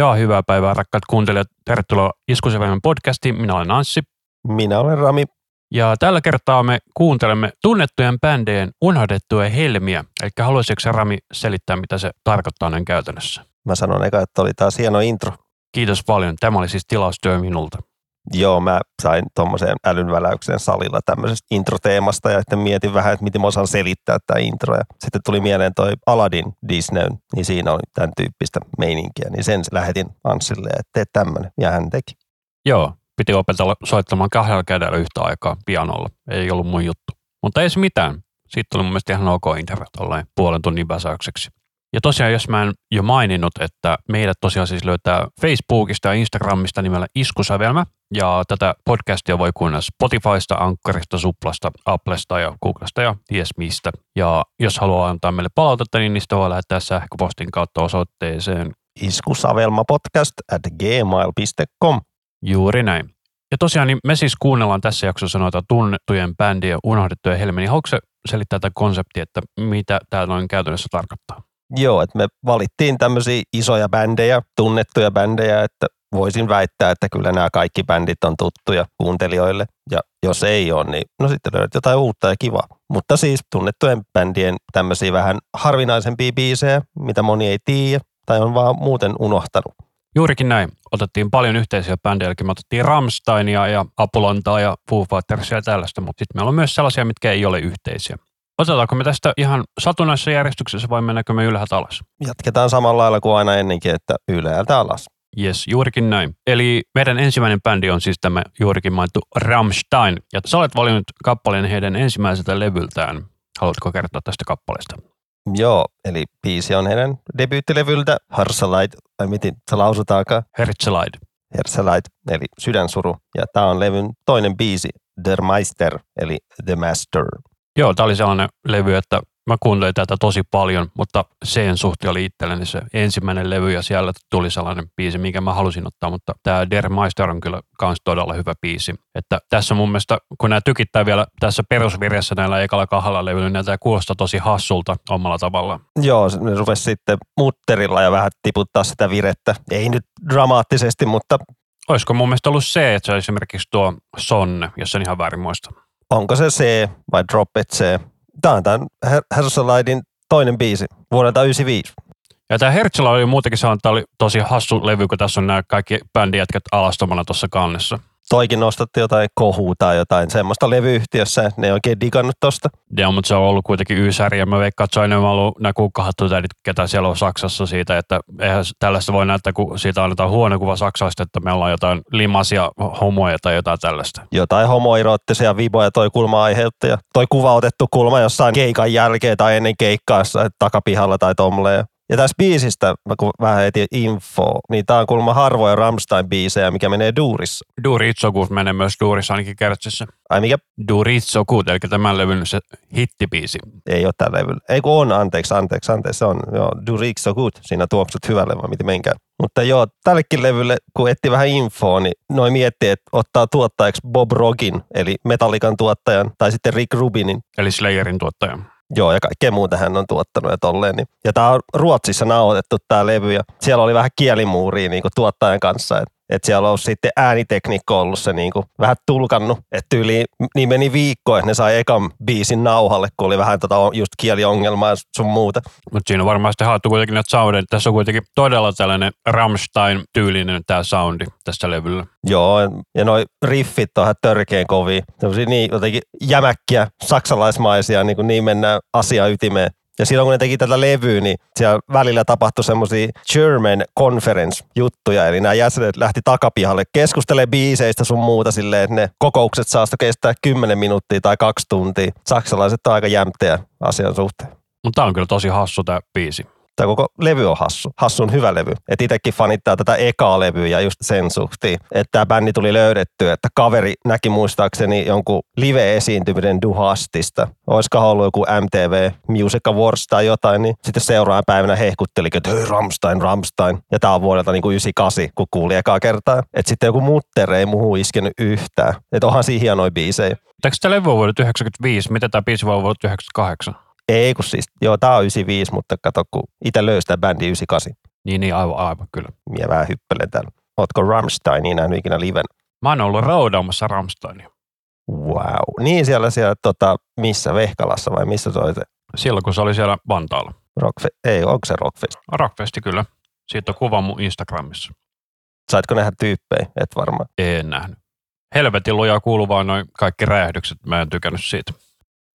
Ja hyvää päivää rakkaat kuuntelijat. Tervetuloa Iskuseväinen podcastiin. Minä olen Anssi. Minä olen Rami. Ja tällä kertaa me kuuntelemme tunnettujen bändeen unohdettuja helmiä. Eli haluaisitko Rami selittää, mitä se tarkoittaa näin käytännössä? Mä sanon eka, että oli taas hieno intro. Kiitos paljon. Tämä oli siis tilaustyö minulta. Joo, mä sain tuommoiseen älynväläyksen salilla tämmöisestä introteemasta ja sitten mietin vähän, että miten mä osaan selittää tämä intro. Ja sitten tuli mieleen toi Aladdin Disney, niin siinä oli tämän tyyppistä meininkiä. Niin sen lähetin Anssille, että tee tämmöinen. Ja hän teki. Joo, piti opetella soittamaan kahdella kädellä yhtä aikaa pianolla. Ei ollut mun juttu. Mutta ei se mitään. Siitä tuli mun mielestä ihan ok intro puolen tunnin väsäykseksi. Ja tosiaan, jos mä en jo maininnut, että meidät tosiaan siis löytää Facebookista ja Instagramista nimellä Iskusävelmä. Ja tätä podcastia voi kuunnella Spotifysta, Ankkarista, Suplasta, Applesta ja Googlesta ja ties mistä. Ja jos haluaa antaa meille palautetta, niin sitä voi lähettää sähköpostin kautta osoitteeseen iskusavelmapodcast at gmail.com. Juuri näin. Ja tosiaan niin me siis kuunnellaan tässä jaksossa noita tunnettujen bändien unohdettuja helmiä. Niin haluatko selittää tätä konseptia, että mitä tämä noin käytännössä tarkoittaa? Joo, että me valittiin tämmöisiä isoja bändejä, tunnettuja bändejä, että voisin väittää, että kyllä nämä kaikki bändit on tuttuja kuuntelijoille. Ja jos ei ole, niin no sitten löydät jotain uutta ja kivaa. Mutta siis tunnettujen bändien tämmöisiä vähän harvinaisempia biisejä, mitä moni ei tiedä tai on vaan muuten unohtanut. Juurikin näin. Otettiin paljon yhteisiä bändejä, eli me otettiin Ramsteinia ja Apulontaa ja Foo Fightersia ja tällaista, mutta sitten meillä on myös sellaisia, mitkä ei ole yhteisiä. Otetaanko me tästä ihan satunnaisessa järjestyksessä vai mennäänkö me ylhäältä alas? Jatketaan samalla lailla kuin aina ennenkin, että ylhäältä alas. Yes, juurikin näin. Eli meidän ensimmäinen bändi on siis tämä juurikin mainittu Rammstein. Ja sä olet valinnut kappaleen heidän ensimmäiseltä levyltään. Haluatko kertoa tästä kappaleesta? Joo, eli biisi on heidän debyyttilevyltä Herzeleid, vai miten se lausutaankaan? Herzeleid. Herzeleid, eli sydänsuru. Ja tämä on levyn toinen biisi, Der Meister, eli The Master. Joo, tämä oli sellainen levy, että mä kuuntelin tätä tosi paljon, mutta sen suhteen oli itselleni se ensimmäinen levy ja siellä tuli sellainen biisi, minkä mä halusin ottaa, mutta tämä Der Meister on kyllä kans todella hyvä biisi. Että tässä mun mielestä, kun nämä tykittää vielä tässä perusvirjassa näillä ekalla kahdella levyllä, niin tämä kuulostaa tosi hassulta omalla tavalla. Joo, ne rupesi sitten mutterilla ja vähän tiputtaa sitä virettä. Ei nyt dramaattisesti, mutta... Olisiko mun mielestä ollut se, että se esimerkiksi tuo Sonne, jos sen ihan väärin muista onko se C vai Drop It C. Tämä on tämän Herzeleidin toinen biisi vuodelta 1995. Ja tämä Herzela oli muutenkin että tämä oli tosi hassu levy, kun tässä on nämä kaikki bändijätkät alastomana tuossa kannessa toikin nostatti jotain kohua tai jotain semmoista levyyhtiössä, ne ei oikein digannut tosta. Joo, mutta se on ollut kuitenkin yysäri ja mä veikkaan, että se on enemmän ollut nämä kukkahattutäidit, ketä siellä on Saksassa siitä, että eihän tällaista voi näyttää, kun siitä annetaan huono kuva Saksasta, että me ollaan jotain limasia homoja tai jotain tällaista. Jotain homoiroottisia viboja toi kulma aiheutti ja toi kuva otettu kulma jossain keikan jälkeen tai ennen keikkaa takapihalla tai tomleen. Ja tässä biisistä, mä kun vähän etin info, niin tää on kuulemma harvoja Rammstein-biisejä, mikä menee duurissa. Duuri Itsokuus menee myös duurissa ainakin kertsissä. Ai mikä? Duuri Itsokuut, eli tämän levyn se hittibiisi. Ei ole tällä levyllä. Ei kun on, anteeksi, anteeksi, anteeksi, se on. Joo, Duuri Itsokuut, siinä tuoksut hyvälle, vai miten menkään. Mutta joo, tällekin levylle, kun etti vähän infoa, niin noin mietti, että ottaa tuottajaksi Bob Rogin, eli Metallican tuottajan, tai sitten Rick Rubinin. Eli Slayerin tuottajan. Joo, ja kaikkea muuta hän on tuottanut ja tolleen. Niin. Ja tämä on Ruotsissa nauhoitettu tämä levy, ja siellä oli vähän kielimuuria niin kuin tuottajan kanssa. Et että siellä on sitten äänitekniikko ollut se niin kuin vähän tulkannut. Että yli, niin meni viikko, että ne sai ekan biisin nauhalle, kun oli vähän tota just kieliongelmaa sun muuta. Mutta siinä on varmasti haettu kuitenkin näitä soundeja. Tässä on kuitenkin todella tällainen Rammstein-tyylinen tämä soundi tässä levyllä. Joo, ja noi riffit on ihan törkeen kovia. Sellaisia niin jotenkin jämäkkiä, saksalaismaisia, niin, kuin niin mennään asia ytimeen. Ja silloin kun ne teki tätä levyä, niin siellä välillä tapahtui semmoisia German Conference-juttuja, eli nämä jäsenet lähti takapihalle keskustelemaan biiseistä sun muuta silleen, että ne kokoukset saasta kestää 10 minuuttia tai kaksi tuntia. Saksalaiset on aika jämteä asian suhteen. Mutta tämä on kyllä tosi hassu tämä biisi tämä koko levy on hassu. Hassun hyvä levy. Että itsekin fanittaa tätä ekaa levyä ja just sen suhteen, että tämä bändi tuli löydetty, että kaveri näki muistaakseni jonkun live-esiintymisen Duhastista. Olisiko ollut joku MTV Music Awards tai jotain, niin sitten seuraavana päivänä hehkutteli, että hei Ramstein, Ramstein. Ja tämä on vuodelta niin kuin 98, kun kuuli ekaa kertaa. Että sitten joku mutter ei muuhun iskenyt yhtään. Että onhan siinä hienoja biisejä. Eikö tämä levy vuodelta 95? Mitä tämä biisi vuodelta 98? Ei kun siis, joo tää on 95, mutta kato kun itse löysi tämän bändi 98. Niin, niin aivan, aivan kyllä. Mie vähän hyppelen täällä. Ootko Rammsteinia nähnyt ikinä liven? Mä oon ollut raudaamassa Ramsteinia. Wow. Niin siellä, siellä tota, missä, Vehkalassa vai missä se oli se? Silloin, kun se oli siellä Vantaalla. Rockfe- ei, onko se Rockfest? Rockfesti kyllä. Siitä on kuva mun Instagramissa. Saitko nähdä tyyppejä? Et varmaan. En nähnyt. Helvetin lujaa kuuluu vaan noin kaikki räjähdykset. Mä en tykännyt siitä.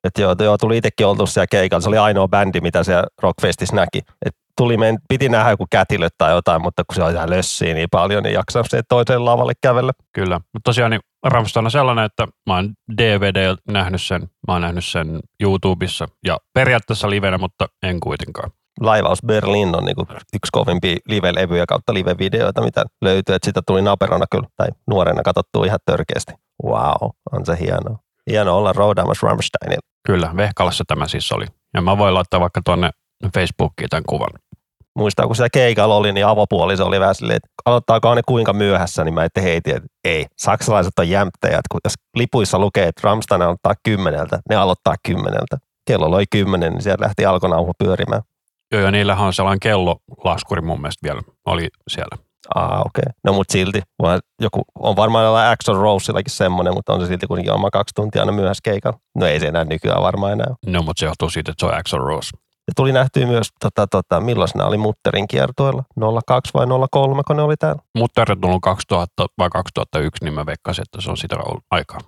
Et joo, joo, tuli itsekin oltu siellä keikalla. Se oli ainoa bändi, mitä siellä Rockfestissä näki. Et tuli, men, piti nähdä joku kätilöt tai jotain, mutta kun se oli ihan lössiä niin paljon, niin jaksaa se toiseen lavalle kävellä. Kyllä. Mutta tosiaan niin Ramstein on sellainen, että mä oon DVD nähnyt sen, mä oon nähnyt sen YouTubessa ja periaatteessa livenä, mutta en kuitenkaan. Laivaus Berlin on niinku yksi kovimpia live-levyjä kautta live-videoita, mitä löytyy. Et sitä tuli naperona kyllä, tai nuorena katsottua ihan törkeästi. Wow, on se hienoa. Hienoa olla roudaamassa Rammsteinilla. Kyllä, Vehkalassa tämä siis oli. Ja mä voin laittaa vaikka tuonne Facebookiin tämän kuvan. Muistaa, kun se keikalla oli, niin avopuoliso oli vähän silleen, että aloittaakaan ne kuinka myöhässä, niin mä ette heitin, että ei. Saksalaiset on jämptejät, kun jos lipuissa lukee, että Rammstein aloittaa kymmeneltä, ne aloittaa kymmeneltä. Kello oli kymmenen, niin sieltä lähti alkonauha pyörimään. Joo, ja niillähän on sellainen kellolaskuri mun mielestä vielä, oli siellä. Ah, okei. Okay. No mut silti, vaan joku, on varmaan jollain Axel Roseillakin semmoinen, mutta on se silti kuitenkin oma kaksi tuntia aina myöhässä keikalla. No ei se enää nykyään varmaan enää. No, mutta se johtuu siitä, että se on Axel Rose. Ja tuli nähtyä myös, tota, tota, milloin nämä oli Mutterin kiertoilla? 02 vai 03, kun ne oli täällä? Mutta on tullut 2000 vai 2001, niin mä veikkasin, että se on sitä ollut aikaa.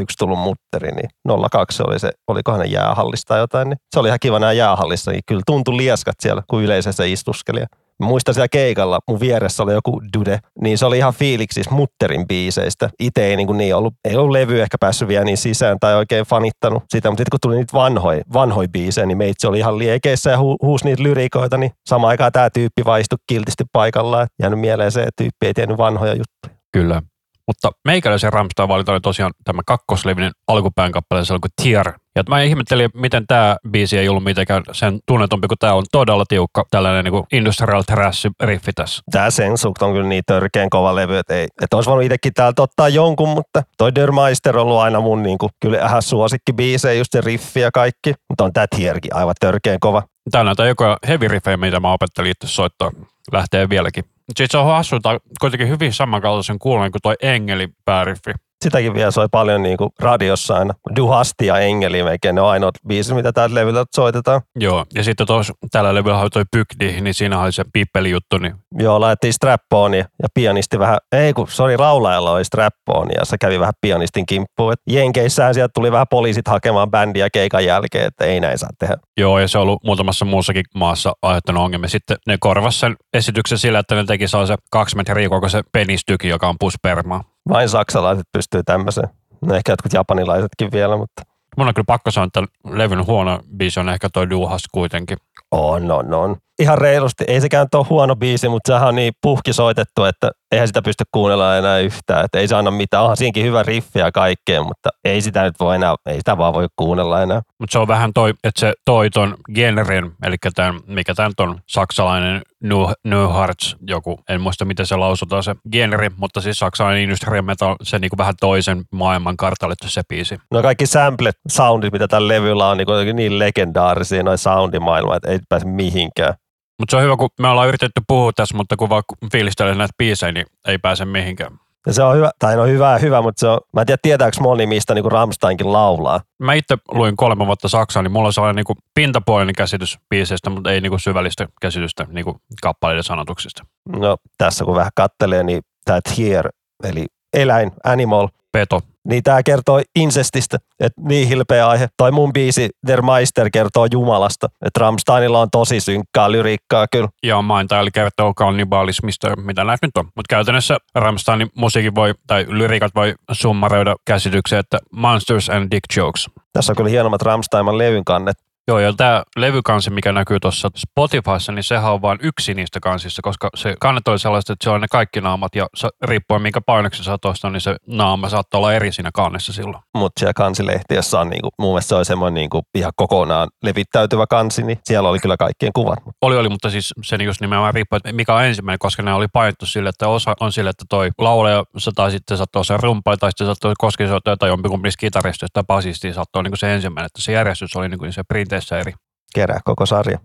01 tullut Mutteri, niin 02 oli se, olikohan ne jäähallista tai jotain, niin se oli ihan kiva nämä jäähallissa, niin kyllä tuntui lieskat siellä, kun yleisössä istuskeli. Muistan siellä keikalla, mun vieressä oli joku Dude, niin se oli ihan fiiliksissä Mutterin biiseistä. Itse ei niin, kuin niin ollut, ei ollut levy ehkä päässyt vielä niin sisään tai oikein fanittanut sitä, mutta sitten kun tuli niitä vanhoja, vanhoja biisejä, niin meitsi oli ihan liekeissä ja hu, huusi niitä lyrikoita, niin samaan aikaan tämä tyyppi vaistui kiltisti paikallaan. Jäänyt mieleen se, että tyyppi ei tiennyt vanhoja juttuja. Kyllä. Mutta meikäläisen Ramstein valita oli tosiaan tämä kakkoslevinen alkupään kappale, se oli kuin Tier. Ja mä ihmettelin, miten tämä biisi ei ollut mitenkään sen tunnetumpi, kun tämä on todella tiukka tällainen niin kuin industrial trash riffi tässä. Tämä Sensukt on kyllä niin törkeän kova levy, että, ei, että olisi voinut itsekin täältä ottaa jonkun, mutta toi Der Meister on ollut aina mun niin kuin, kyllä ihan suosikki biisejä, just se riffi ja kaikki. Mutta on tämä Tierkin aivan törkeän kova. Tää näyttää joka heavy riffejä, mitä mä opettelin itse soittaa. Lähtee vieläkin. Sitten se on hassu, kuitenkin hyvin samankaltaisen kuulonen kuin toi Engeli pääriffi. Sitäkin vielä soi paljon niin kuin radiossa aina. Duhasti ja Engeli melkein, ne on ainoat biisit, mitä täältä levyltä soitetaan. Joo, ja sitten tos, tällä levyllä oli toi Pykdi, niin siinä oli se pippelijuttu, niin Joo, laitettiin strap ja pianisti vähän, ei kun, sori, laulajalla oli strap ja se kävi vähän pianistin kimppuun. Et Jenkeissään sieltä tuli vähän poliisit hakemaan bändiä keikan jälkeen, että ei näin saa tehdä. Joo, ja se on ollut muutamassa muussakin maassa aiheuttanut ongelmia. Sitten ne korvasi sen esityksen sillä, että ne teki sellaisen kaksi metriä kokoisen penistykin, joka on puspermaa. Vain saksalaiset pystyy tämmöiseen. No ehkä jotkut japanilaisetkin vielä, mutta Mun on kyllä pakko sanoa, että levyn huono biisi on ehkä toi Duhas kuitenkin. on, on, on. Ihan reilusti. Ei sekään ole huono biisi, mutta sehän on niin puhki soitettu, että eihän sitä pysty kuunnella enää yhtään. Että ei se anna mitään. Onhan siinäkin hyvä riffi ja kaikkea, mutta ei sitä nyt voi enää, ei sitä vaan voi kuunnella enää. Mutta se on vähän toi, että se toi ton genren, eli tämän, mikä tämä on, saksalainen New, New Hearts, joku, en muista miten se lausutaan se genri, mutta siis saksalainen industrial metal, se niinku vähän toisen maailman kartallettu se biisi. No kaikki samplet, soundit, mitä tällä levyllä on, niin, niin legendaarisia, noin soundimaailma, että ei pääse mihinkään. Mutta se on hyvä, kun me ollaan yritetty puhua tässä, mutta kun vaan fiilistelee näitä biisejä, niin ei pääse mihinkään. Ja se on hyvä, tai no hyvä hyvä, mutta se on, mä en tiedä tietääkö moni, mistä niin Ramsteinkin laulaa. Mä itse luin kolme vuotta Saksaa, niin mulla on sellainen niinku pintapuolinen käsitys biiseistä, mutta ei niinku syvällistä käsitystä niinku kappaleiden sanotuksista. No tässä kun vähän kattelee, niin tämä Tier, eli eläin, animal, Peto. niin tämä kertoo insestistä, että niin hilpeä aihe. Toi mun biisi Der Meister kertoo Jumalasta, että Rammsteinilla on tosi synkkää lyriikkaa kyllä. Ja mainita, eli kertoo kannibalismista, mitä näitä nyt on. Mutta käytännössä Rammsteinin musiikin voi, tai lyriikat voi summaroida käsitykseen, että monsters and dick jokes. Tässä on kyllä hienommat Rammsteinan levyn kannet. Joo, ja tämä levykansi, mikä näkyy tuossa Spotifyssa, niin sehän on vain yksi niistä kansista, koska se kannet oli sellaista, että se on ne kaikki naamat, ja riippuen minkä painoksen sä tuosta, niin se naama saattaa olla eri siinä kannessa silloin. Mutta siellä kansilehtiössä on niinku, mun mielestä se on semmoinen niinku ihan kokonaan levittäytyvä kansi, niin siellä oli kyllä kaikkien kuvat. Oli, oli, mutta siis sen just nimenomaan riippuu, että mikä on ensimmäinen, koska ne oli painettu sille, että osa on sille, että toi laulaja se tai sitten saattoi se rumpa, tai sitten saattoi koskisoittaja tai jompikumpi kitaristi tai basisti saattoi niin se ensimmäinen, että se järjestys oli niin kuin se printeissä eri. Kerää koko sarja.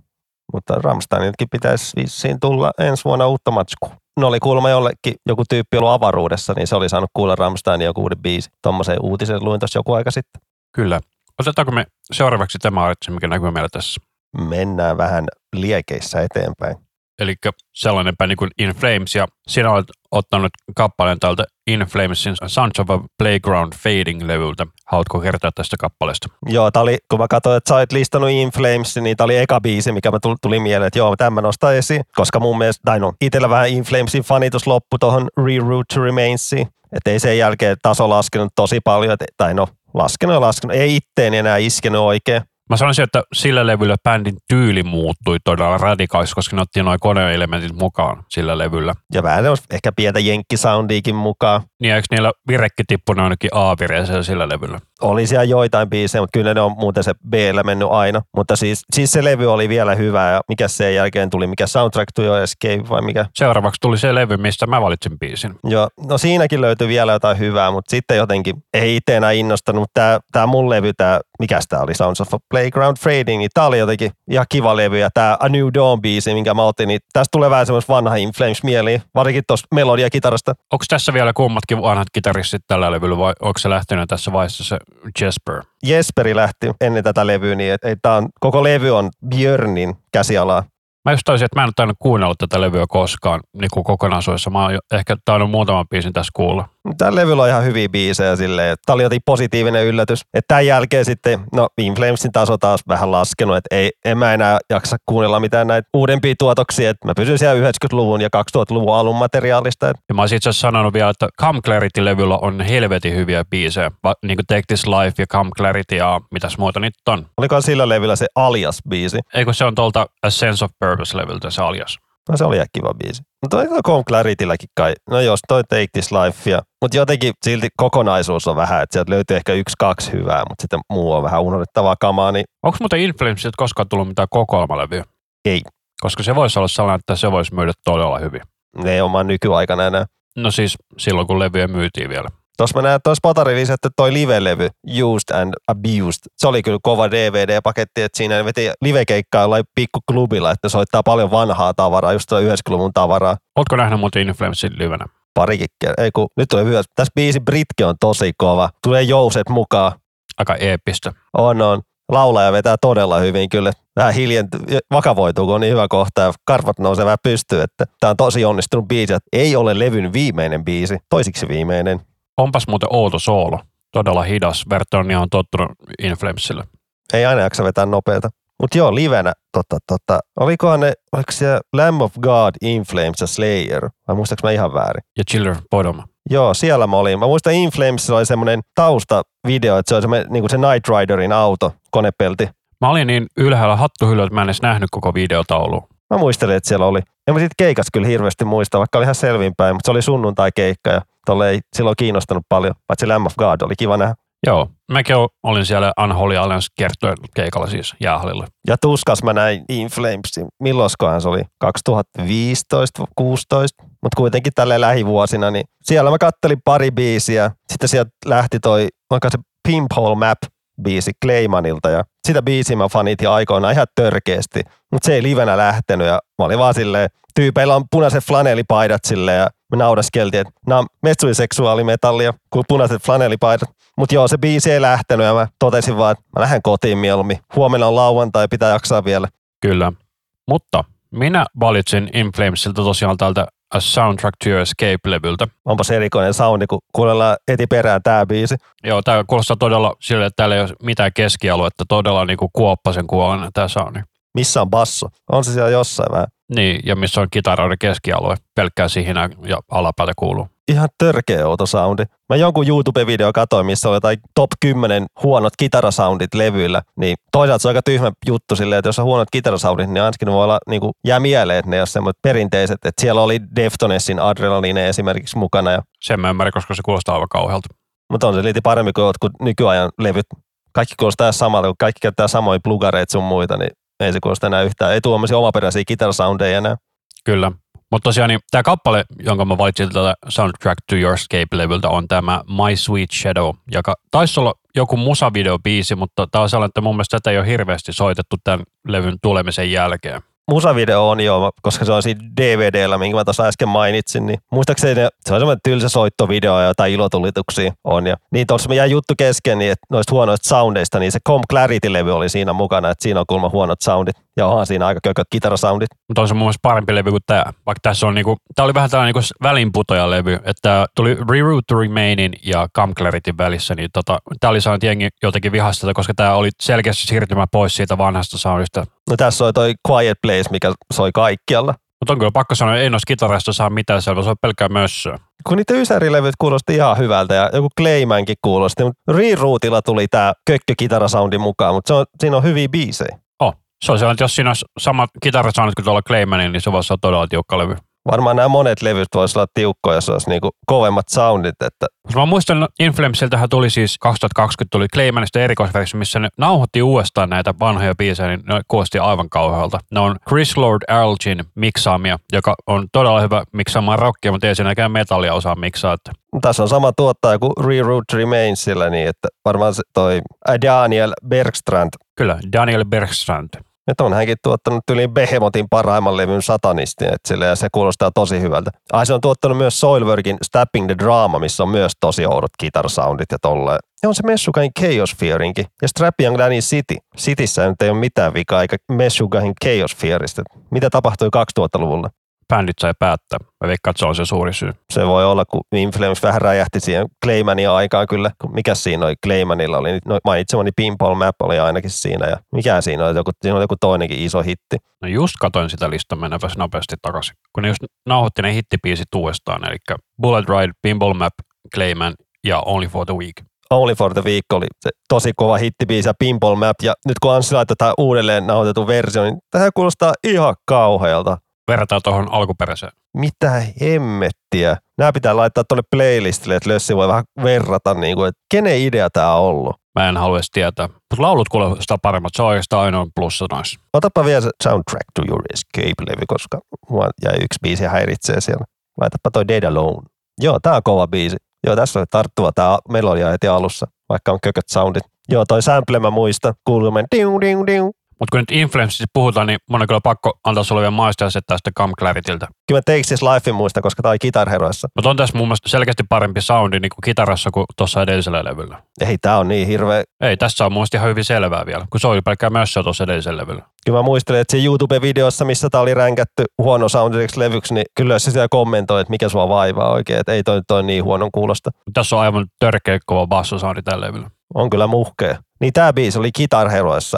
Mutta Ramsteiniltakin pitäisi vissiin tulla ensi vuonna uutta matskua. No oli kuulemma jollekin joku tyyppi ollut avaruudessa, niin se oli saanut kuulla Ramsteinin joku uuden biisi. Tuommoisen uutisen luin tuossa joku aika sitten. Kyllä. Otetaanko me seuraavaksi tämä artsi, mikä näkyy meillä tässä? Mennään vähän liekeissä eteenpäin. Eli sellainen päin niin kuin In Flames, ja sinä olet ottanut kappaleen tältä In Flamesin Sons of a Playground Fading-levyltä. Haluatko kertoa tästä kappaleesta? Joo, tää oli, kun mä katsoin, että sä olet listannut In Flames, niin tää oli eka biisi, mikä mä tuli, tuli mieleen, että joo, tämän nostaa esiin, koska mun mielestä, tai no, itellä vähän In Flamesin fanitus loppu tuohon Reroute to Remainsiin, että ei sen jälkeen taso laskenut tosi paljon, et, tai no, laskenut ja laskenut, ei itteen enää iskenyt oikein. Mä sanoisin, että sillä levyllä bändin tyyli muuttui todella radikaalisesti, koska ne otti noin koneelementit mukaan sillä levyllä. Ja vähän ehkä pientä jenkkisoundiikin mukaan. Niin eikö niillä virekki tippunut ainakin A-vireeseen sillä levyllä? Oli siellä joitain biisejä, mutta kyllä ne on muuten se b mennyt aina. Mutta siis, siis se levy oli vielä hyvä ja mikä sen jälkeen tuli, mikä soundtrack Your Escape vai mikä? Seuraavaksi tuli se levy, mistä mä valitsin biisin. Joo, no siinäkin löytyi vielä jotain hyvää, mutta sitten jotenkin ei itse enää innostanut. Tämä, tämä mun levy, tämä, mikä tämä oli, Sounds of a Playground Fading, niin tämä oli jotenkin ihan kiva levy ja tämä A New Dawn biisi, minkä mä otin, niin tästä tulee vähän semmoista vanha In Flames mieliin, varsinkin tuosta melodia kitarasta. Onko tässä vielä kummatkin vanhat kitaristit tällä levyllä vai onko se lähtenyt tässä vaiheessa se Jesper? Jesperi lähti ennen tätä levyä, niin että et on, koko levy on Björnin käsialaa. Mä just taisin, että mä en ole tainnut kuunnella tätä levyä koskaan niin kuin kokonaisuudessa. Mä oon ehkä tainnut muutaman biisin tässä kuulla. Tällä levyllä on ihan hyviä biisejä silleen, tämä oli jotenkin positiivinen yllätys. Että tämän jälkeen sitten, no Inflamesin taso taas vähän laskenut, että ei, en mä enää jaksa kuunnella mitään näitä uudempia tuotoksia, että mä pysyn siellä 90-luvun ja 2000-luvun alun materiaalista. Ja mä olisin itse asiassa sanonut vielä, että Come Clarity-levyllä on helvetin hyviä biisejä, Va, niin kuin Take This Life ja Come Clarity ja mitäs muuta nyt on. Oliko sillä levyllä se Alias-biisi? Eikö se on tuolta A Sense of Purpose-levyltä se Alias? No se oli ihan kiva biisi. Mutta toi Come Claritylläkin kai. No jos toi Take This Life ja mutta jotenkin silti kokonaisuus on vähän, että sieltä löytyy ehkä yksi, kaksi hyvää, mutta sitten muu on vähän unohdettavaa kamaa. Niin... Onko muuten Inflamesilta koskaan tullut mitään kokoelmalevyä? Ei. Koska se voisi olla sellainen, että se voisi myydä todella hyvin. Ne ei ole nykyaikana enää. No siis silloin, kun levyjä myytiin vielä. Tuossa mä näen tuossa Patarilla että toi live-levy, Used and Abused, se oli kyllä kova DVD-paketti, että siinä veti livekeikkaa jollain pikkuklubilla, että soittaa paljon vanhaa tavaraa, just 90-luvun tavaraa. Oletko nähnyt muuten Inflamesin livenä? Parikin Ei kun, nyt tulee hyvä. Tässä biisi Britke on tosi kova. Tulee jouset mukaan. Aika eeppistä. On, on. Laulaja vetää todella hyvin kyllä. Vähän hiljenty, vakavoituu, kun on niin hyvä kohta ja karvat nousee vähän pystyy, että tämä on tosi onnistunut biisi. Ei ole levyn viimeinen biisi, toisiksi viimeinen. Onpas muuten outo soolo. Todella hidas. Vertonia on tottunut Inflamesille. Ei aina jaksa vetää nopeata. Mutta joo, livenä, tota, tota, olikohan ne, oliko se Lamb of God, Inflames ja Slayer, vai muistaaks mä ihan väärin? Ja Chiller Bottom. Joo, siellä mä olin. Mä muistan Inflames oli semmoinen taustavideo, että se oli semmoinen, niin kuin se Night Riderin auto, konepelti. Mä olin niin ylhäällä hattuhyllyllä, että mä en edes nähnyt koko videotaulua. Mä muistelin, että siellä oli. En mä siitä keikas kyllä hirveästi muista, vaikka oli ihan selvinpäin, mutta se oli sunnuntai-keikka ja tolle ei silloin kiinnostanut paljon, paitsi Lamb of God oli kiva nähdä. Joo, mäkin olin siellä Unholy Alliance kertoen keikalla siis jäähallilla. Ja tuskas mä näin In Flamesin, milloinkohan se oli, 2015 16 mutta kuitenkin tälle lähivuosina, niin siellä mä kattelin pari biisiä, sitten sieltä lähti toi, onko se Pimphole Map biisi Claymanilta ja sitä biisiä mä fanitin aikoinaan ihan törkeästi, mutta se ei livenä lähtenyt ja mä olin vaan silleen, tyypeillä on punaiset flanelipaidat silleen ja me naudaskeltiin, että nämä on metsuiseksuaalimetallia kuin punaiset flanelipaidat. Mutta joo, se biisi ei lähtenyt ja mä totesin vaan, että mä lähden kotiin mieluummin. Huomenna on lauantai, pitää jaksaa vielä. Kyllä. Mutta minä valitsin In Flamesilta tosiaan tältä A Soundtrack to Your Escape-levyltä. Onpa se erikoinen soundi, kun kuunnellaan eti perään tämä biisi. Joo, tämä kuulostaa todella sille, että täällä ei ole mitään keskialuetta, todella niin kuin kuoppasen kuolen tämä soundi. Missä on basso? On se siellä jossain vähän? Niin, ja missä on kitaroiden keskialue, pelkkää siihen ja alapäätä kuuluu. Ihan törkeä outo soundi. Mä jonkun YouTube-video katsoin, missä oli jotain top 10 huonot kitarasoundit levyillä. Niin toisaalta se on aika tyhmä juttu silleen, että jos on huonot kitarasoundit, niin ainakin ne voi olla, niin kuin, jää mieleen, että ne on semmoiset perinteiset. Että siellä oli Deftonessin Adrenaline esimerkiksi mukana. Ja... Sen mä ymmärrän, koska se kuulostaa aivan kauhealta. Mutta on se liiti paremmin kuin jotkut nykyajan levyt. Kaikki kuulostaa samalta, kun kaikki käyttää samoja plugareita sun muita, niin ei se kuulosta enää yhtään. Ei tuommoisia omaperäisiä kitarasoundeja enää. Kyllä. Mutta tosiaan niin, tämä kappale, jonka mä valitsin tätä Soundtrack to Your Escape-levyltä, on tämä My Sweet Shadow, joka taisi olla joku musavideobiisi, mutta tämä on sellainen, että mun mielestä tätä ei ole hirveästi soitettu tämän levyn tulemisen jälkeen. Musavideo on jo, koska se on siinä DVDllä, minkä mä tuossa äsken mainitsin, niin muistaakseni se on semmoinen tylsä soittovideo ja jotain ilotulituksia on. Ja niin tuossa me jäi juttu kesken, niin että noista huonoista soundeista, niin se Com Clarity-levy oli siinä mukana, että siinä on kuulemma huonot soundit. Ja onhan siinä aika kököt kitarasoundit. Mutta on se mun mielestä parempi levy kuin tämä. Vaikka tässä on niinku, tää oli vähän tällainen niinku välinputoja-levy, että tuli Reroute to Remainin ja Com Clarityn välissä, niin tota, tää oli saanut jengi jotenkin vihasta, koska tämä oli selkeästi siirtymä pois siitä vanhasta soundista. No tässä oli toi Quiet Place, mikä soi kaikkialla. Mutta on kyllä pakko sanoa, että ei noissa kitarasta saa mitään selvä, se on pelkkää mössöä. Kun niitä ysärilevyt kuulosti ihan hyvältä ja joku Claymankin kuulosti, mutta Reroutilla tuli tää kökkö kitarasoundi mukaan, mutta se on, siinä on hyviä biisejä. Se on sellainen, että jos siinä olisi samat kitarasoundit kuin tuolla Claymanin, niin se voisi olla todella tiukka levy. Varmaan nämä monet levyt voisi olla tiukkoja, jos olisi niinku kovemmat soundit. Että... Mä muistan, Inflamesiltähän tuli siis 2020 tuli Claymanista erikoisversio, missä ne nauhoitti uudestaan näitä vanhoja biisejä, niin ne kuulosti aivan kauhealta. Ne on Chris Lord Algin miksaamia, joka on todella hyvä miksaamaan rockia, mutta ei siinäkään metallia osaa miksaa. Että Tässä on sama tuottaja kuin Reroute Remainsillä, niin että varmaan se toi Daniel Bergstrand kyllä, Daniel Bergstrand. Nyt on hänkin tuottanut yli Behemotin parhaimman levyn Satanistin, että sille, ja se kuulostaa tosi hyvältä. Ai se on tuottanut myös Soilworkin Stapping the Drama, missä on myös tosi oudot kitarsoundit ja tolleen. Ja on se Meshugain Chaos Fearinkin. Ja Strap Young Danny City. Cityssä nyt ei ole mitään vikaa, eikä Meshugain Chaos Fearista. Mitä tapahtui 2000-luvulla? Bändit sai päättää. Mä veikkaan, että se on se suuri syy. Se voi olla, kun Inflames vähän räjähti siihen Claymanin aikaan kyllä. Mikä siinä oli Claymanilla? Oli no, mainitsemani Pinball Map oli ainakin siinä. Ja mikä siinä oli? Joku, siinä oli joku toinenkin iso hitti. No just katoin sitä listaa meneväs nopeasti takaisin. Kun ne just nauhoitti ne hittipiisit uudestaan, eli Bullet Ride, Pinball Map, Clayman ja Only for the Week. Only for the Week oli se tosi kova hittibiisi ja Pinball Map. Ja nyt kun Anssi laittoi tähän uudelleen nauhoitetun version, niin tähän kuulostaa ihan kauhealta. Verrataan tuohon alkuperäiseen. Mitä hemmettiä. Nämä pitää laittaa tuonne playlistille, että Lössi voi vähän verrata, niin kuin, että kenen idea tämä on ollut. Mä en halua tietää. Mutta laulut kuulostaa paremmat. Se on oikeastaan ainoa plussa noissa. Otapa vielä se Soundtrack to Your Escape-levy, koska mua jäi yksi biisi häiritsee siellä. Laitapa toi Dead Alone. Joo, tää on kova biisi. Joo, tässä on tarttuva tää melodia heti alussa, vaikka on kököt soundit. Joo, toi sample mä muistan. Kuuluu men diu, diu, diu. Mutta kun nyt influenssista puhutaan, niin mun on kyllä pakko antaa sulle vielä maistaa ja tästä Cam Claritiltä. Kyllä mä Takes This Lifein muista, koska tää oli Guitar Heroissa. Mutta on tässä mun mielestä selkeästi parempi soundi niin kuin kitarassa kuin tuossa edellisellä levyllä. Ei tää on niin hirveä. Ei, tässä on mun mielestä ihan hyvin selvää vielä, kun se oli pelkkää mössöä tuossa edellisellä levyllä. Kyllä mä muistelen, että se YouTube-videossa, missä tää oli ränkätty huono soundiseksi levyksi, niin kyllä se siellä kommentoi, että mikä sua vaivaa oikein, että ei toi, toi niin huonon kuulosta. Tässä on aivan törkeä kova bassosoundi tällä levyllä. On kyllä muhkea. Niin tää biisi oli Guitar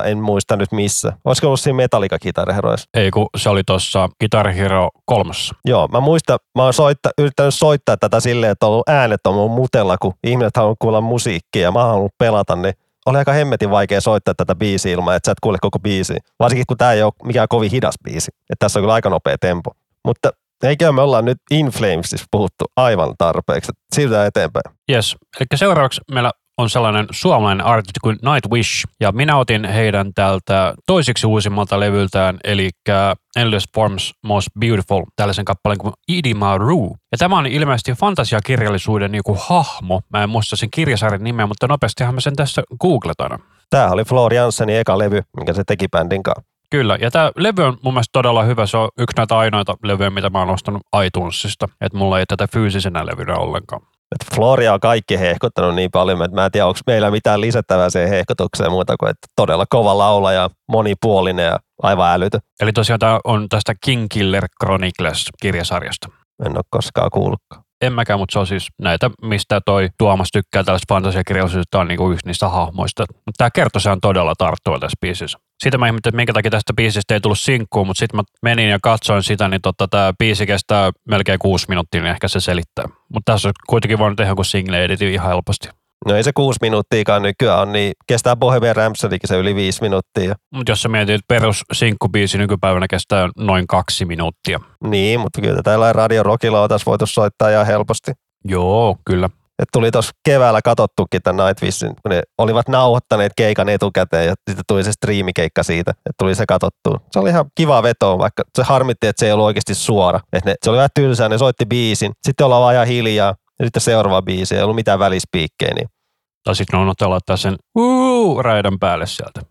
en muista nyt missä. Olisiko ollut siinä Metallica Guitar? Ei, kun se oli tuossa Guitar Hero kolmossa. Joo, mä muistan, mä oon soitta, yrittänyt soittaa tätä silleen, että on ollut äänet on mun mutella, kun ihmiset haluaa kuulla musiikkia ja mä oon halunnut pelata, niin oli aika hemmetin vaikea soittaa tätä biisiä ilman, että sä et kuule koko biisiä. Varsinkin kun tää ei ole mikään kovin hidas biisi. Että tässä on kyllä aika nopea tempo. Mutta eikö me ollaan nyt In Flamesissa puhuttu aivan tarpeeksi. Siirrytään eteenpäin. Yes. Eli seuraavaksi meillä on sellainen suomalainen artisti kuin Nightwish, ja minä otin heidän täältä toisiksi uusimmalta levyltään, eli Endless Forms Most Beautiful, tällaisen kappaleen kuin Idima Roo. Ja tämä on ilmeisesti fantasiakirjallisuuden joku hahmo, mä en muista sen kirjasarjan nimeä, mutta nopeastihan mä sen tässä googletan. Tämä oli Flor Janssenin eka levy, minkä se teki bändin kanssa. Kyllä, ja tämä levy on mun mielestä todella hyvä. Se on yksi näitä ainoita levyjä, mitä mä oon ostanut iTunesista. Että mulla ei tätä fyysisenä levynä ollenkaan. Et Floria on kaikki hehkuttanut niin paljon, että mä en tiedä, onko meillä mitään lisättävää siihen hehkutukseen muuta kuin, että todella kova laulaja, monipuolinen ja aivan älytö. Eli tosiaan tämä on tästä King Killer Chronicles-kirjasarjasta. En ole koskaan kuullutkaan. En mäkään, mutta se on siis näitä, mistä toi Tuomas tykkää tällaista fantasiakirjallisuudesta, on niinku yksi niistä hahmoista. Mutta tämä on todella tarttuva tässä biisissä. Sitä mä ihmettelin, että minkä takia tästä biisistä ei tullut sinkkuun, mutta sitten mä menin ja katsoin sitä, niin tota, tämä biisi kestää melkein kuusi minuuttia, niin ehkä se selittää. Mutta tässä on kuitenkin voinut tehdä joku single edit ihan helposti. No ei se kuusi minuuttiakaan nykyään on, niin kestää Bohemian Rhapsodykin se yli viisi minuuttia. Mutta jos sä mietit, että perus sinkkubiisi nykypäivänä kestää noin kaksi minuuttia. Niin, mutta kyllä tällä Radio Rockilla on tässä voitu soittaa ihan helposti. Joo, kyllä. Et tuli tuossa keväällä katsottukin tämän Nightwishin, kun ne olivat nauhoittaneet keikan etukäteen ja sitten tuli se striimikeikka siitä, että tuli se katsottu. Se oli ihan kiva veto, vaikka se harmitti, että se ei ollut oikeasti suora. Et ne, se oli vähän tylsää, ne soitti biisin, sitten ollaan vaan ihan hiljaa ja sitten seuraava biisi, ei ollut mitään välispiikkejä. Niin. Tai sitten on ottaa laittaa sen uu, raidan päälle sieltä.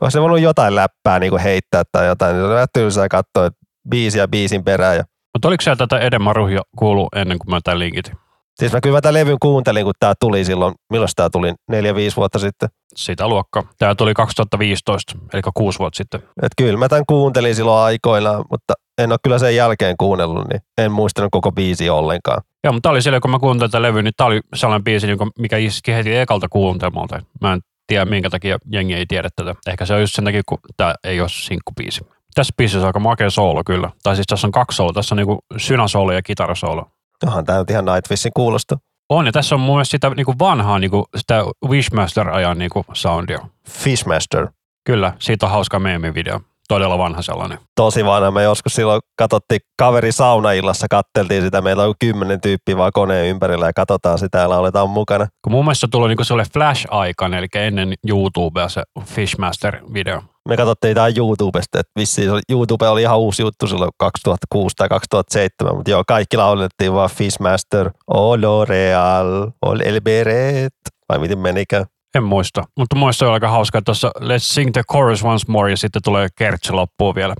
Olisi ne voinut jotain läppää niin kuin heittää tai jotain. Niin se oli vähän tylsää katsoa biisiä biisin perään. Ja... Mutta oliko siellä tätä Edemaruhia kuulu ennen kuin mä tämän linkitin? Siis mä kyllä tämän levyn kuuntelin, kun tämä tuli silloin, milloin tämä tuli, neljä, viisi vuotta sitten. Sitä luokka. Tämä tuli 2015, eli kuusi vuotta sitten. Et kyllä mä tämän kuuntelin silloin aikoinaan, mutta en ole kyllä sen jälkeen kuunnellut, niin en muistanut koko biisi ollenkaan. Joo, mutta tämä oli silloin, kun mä kuuntelin tätä levyä, niin tämä oli sellainen biisi, mikä iski heti ekalta kuuntelmalta. Mä en tiedä, minkä takia jengi ei tiedä tätä. Ehkä se on just sen takia, kun tämä ei ole sinkkubiisi. Tässä biisissä on aika makea soolo kyllä. Tai siis tässä on kaksi soolo. Tässä on niinku synäsoolo ja kitarasoolo. Onhan tämä ihan Nightwishin kuulosta. On, ja tässä on mun mielestä sitä niinku vanhaa, niinku, sitä Wishmaster-ajan niinku soundia. Fishmaster. Kyllä, siitä on hauska meemivideo. Todella vanha sellainen. Tosi vanha. Me joskus silloin katsottiin kaveri saunaillassa, katteltiin sitä. Meillä on kymmenen tyyppiä vaan koneen ympärillä ja katsotaan sitä ja lauletaan mukana. Kun mun mielestä tuli niinku sellainen flash-aikana, eli ennen YouTubea se Fishmaster-video. Me katsottiin tämä YouTubesta, että vissiin YouTube oli ihan uusi juttu silloin 2006 tai 2007, mutta joo, kaikki laulettiin vaan Fishmaster, Oh L'Oreal, Oh El Beret, vai miten menikään. En muista, mutta muista on aika hauska, että tuossa Let's sing the chorus once more ja sitten tulee kertsi loppuun vielä.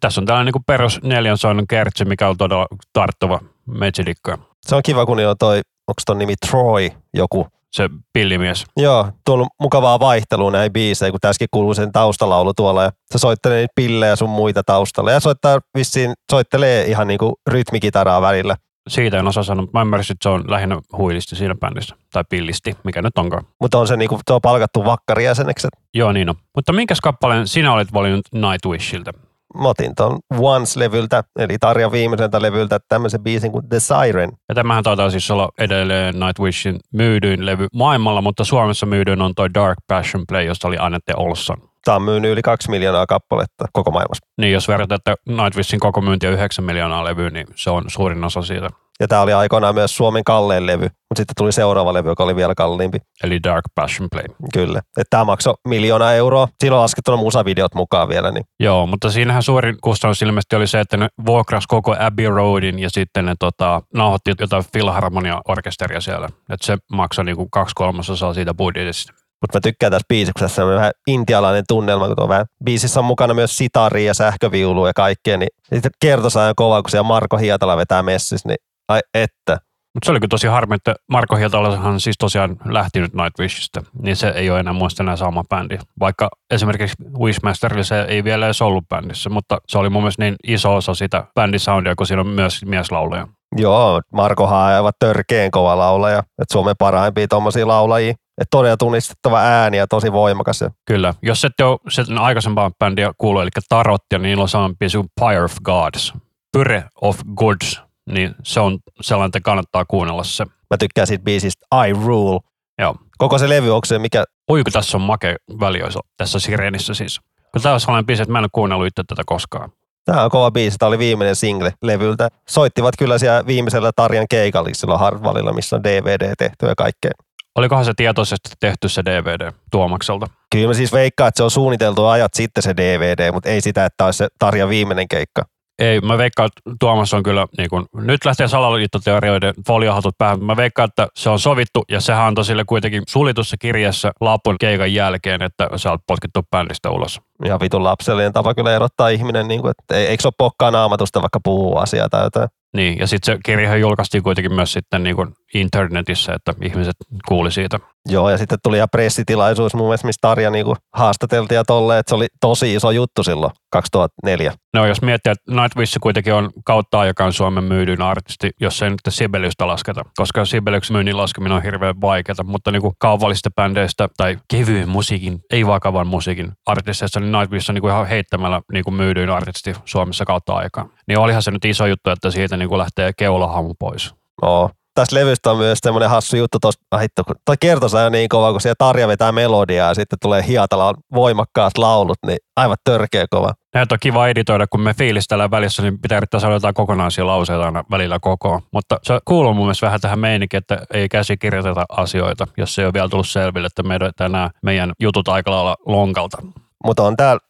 Tässä on tällainen niin perus neljän soinnon kertsi, mikä on todella tarttuva metsidikkoja. Se on kiva, kun on toi, onko ton nimi Troy joku? Se pillimies. Joo, tuolla mukavaa vaihtelua näin biisejä, kun tässäkin kuuluu sen taustalaulu tuolla ja se soittelee niitä pillejä sun muita taustalla ja soittaa vissiin, soittelee ihan niinku rytmikitaraa välillä siitä en osaa sanoa, mä ymmärsin, että se on lähinnä huilisti siinä bändissä. Tai pillisti, mikä nyt onkaan. Mutta on se niinku, tuo palkattu vakkarijäseneksi. Joo, niin on. Mutta minkäs kappaleen sinä olit valinnut Nightwishilta? Mä otin ton Once-levyltä, eli Tarja viimeiseltä levyltä, tämmöisen biisin kuin The Siren. Ja tämähän taitaa siis olla edelleen Nightwishin myydyin levy maailmalla, mutta Suomessa myydyin on toi Dark Passion Play, josta oli Annette Olsson. Tämä on myynyt yli kaksi miljoonaa kappaletta koko maailmassa. Niin, jos verrataan, että Nightwishin koko myynti on 9 miljoonaa levyä, niin se on suurin osa siitä. Ja tämä oli aikoinaan myös Suomen kallein levy, mutta sitten tuli seuraava levy, joka oli vielä kalliimpi. Eli Dark Passion Play. Kyllä. Että tämä maksoi miljoona euroa. Silloin on laskettuna musavideot mukaan vielä. Niin. Joo, mutta siinähän suurin kustannus ilmeisesti oli se, että ne vuokras koko Abbey Roadin ja sitten ne tota, nauhoitti jotain filharmonia-orkesteria siellä. Että se maksoi niinku kaksi kolmasosaa siitä budjetista. Mutta mä tykkään tässä biisissä, kun tässä on vähän intialainen tunnelma, kun tuo vähän biisissä on mukana myös sitari ja sähköviulu ja kaikkea, niin sitten kertosaa kova, kun siellä Marko Hietala vetää messissä, niin ai että. Mutta se oli kyllä tosi harmi, että Marko Hietalahan siis tosiaan lähtinyt Nightwishista, niin se ei ole enää muista enää sama bändi. Vaikka esimerkiksi Wishmasterilla se ei vielä edes ollut bändissä, mutta se oli mun mielestä niin iso osa sitä bändisoundia, kun siinä on myös mieslaulaja. Joo, Markohan on aivan törkeen kova laulaja, että Suomen parhaimpia tuommoisia laulajia. Että todella tunnistettava ääni ja tosi voimakas. Kyllä, jos ette ole sen aikaisempaa bändiä kuulu, eli Tarot, ja niillä on biisi Pyre of Gods, Pyre of Goods, niin se on sellainen, että kannattaa kuunnella se. Mä tykkään siitä biisistä I Rule. Joo. Koko se levy, onko se mikä? Oi, kun tässä on make välioisa, tässä Sirenissä siis. Kun tämä on sellainen biisi, että mä en ole kuunnellut itse tätä koskaan. Tämä on kova biisi. Tämä oli viimeinen single levyltä. Soittivat kyllä siellä viimeisellä Tarjan keikalla Hartwallilla, missä on DVD tehty ja kaikkea. Olikohan se tietoisesti tehty se DVD Tuomakselta? Kyllä mä siis veikkaan, että se on suunniteltu ajat sitten se DVD, mutta ei sitä, että olisi se Tarja viimeinen keikka. Ei, mä veikkaan, että Tuomas on kyllä, niin kun, nyt lähtee salaliittoteorioiden foliohatut päähän, mä veikkaan, että se on sovittu ja sehän antoi sille kuitenkin sulitussa kirjassa lapun keikan jälkeen, että sä oot potkittu bändistä ulos. Ja vitun lapsellinen tapa kyllä erottaa ihminen, niin kuin, että eikö se ole pokkaa naamatusta vaikka puhuu asiaa tai jotain. Niin, ja sitten se kirja julkaistiin kuitenkin myös sitten niin kuin internetissä, että ihmiset kuuli siitä. Joo, ja sitten tuli ihan pressitilaisuus mun mielestä, missä Tarja niin kuin haastateltiin ja tolleen, että se oli tosi iso juttu silloin 2004. No jos miettii, että Nightwish kuitenkin on kautta aikaan Suomen myydyin artisti, jos ei nyt Sibeliusta lasketa, koska Sibeliuksen myynnin laskeminen on hirveän vaikeaa, mutta niin kuin kaupallisista bändeistä tai kevyen musiikin, ei vakavan musiikin artisteista, niin Nightwish on niin kuin ihan heittämällä niin kuin myydyin artisti Suomessa kautta aikaan. Niin olihan se nyt iso juttu, että siitä niin kuin lähtee keulahamu pois. Oo, tästä levystä on myös semmoinen hassu juttu tuossa, ah, hitto, toi kertosa on niin kova, kun siellä Tarja vetää melodiaa ja sitten tulee Hiatalaan voimakkaat laulut, niin aivan törkeä kova. Näitä on kiva editoida, kun me fiilistellään välissä, niin pitää yrittää saada jotain kokonaisia lauseita aina välillä koko. Mutta se kuuluu mun mielestä vähän tähän meininkin, että ei käsikirjoiteta asioita, jos se ei ole vielä tullut selville, että meidän, tänään meidän jutut aika lailla lonkalta. Mutta on täällä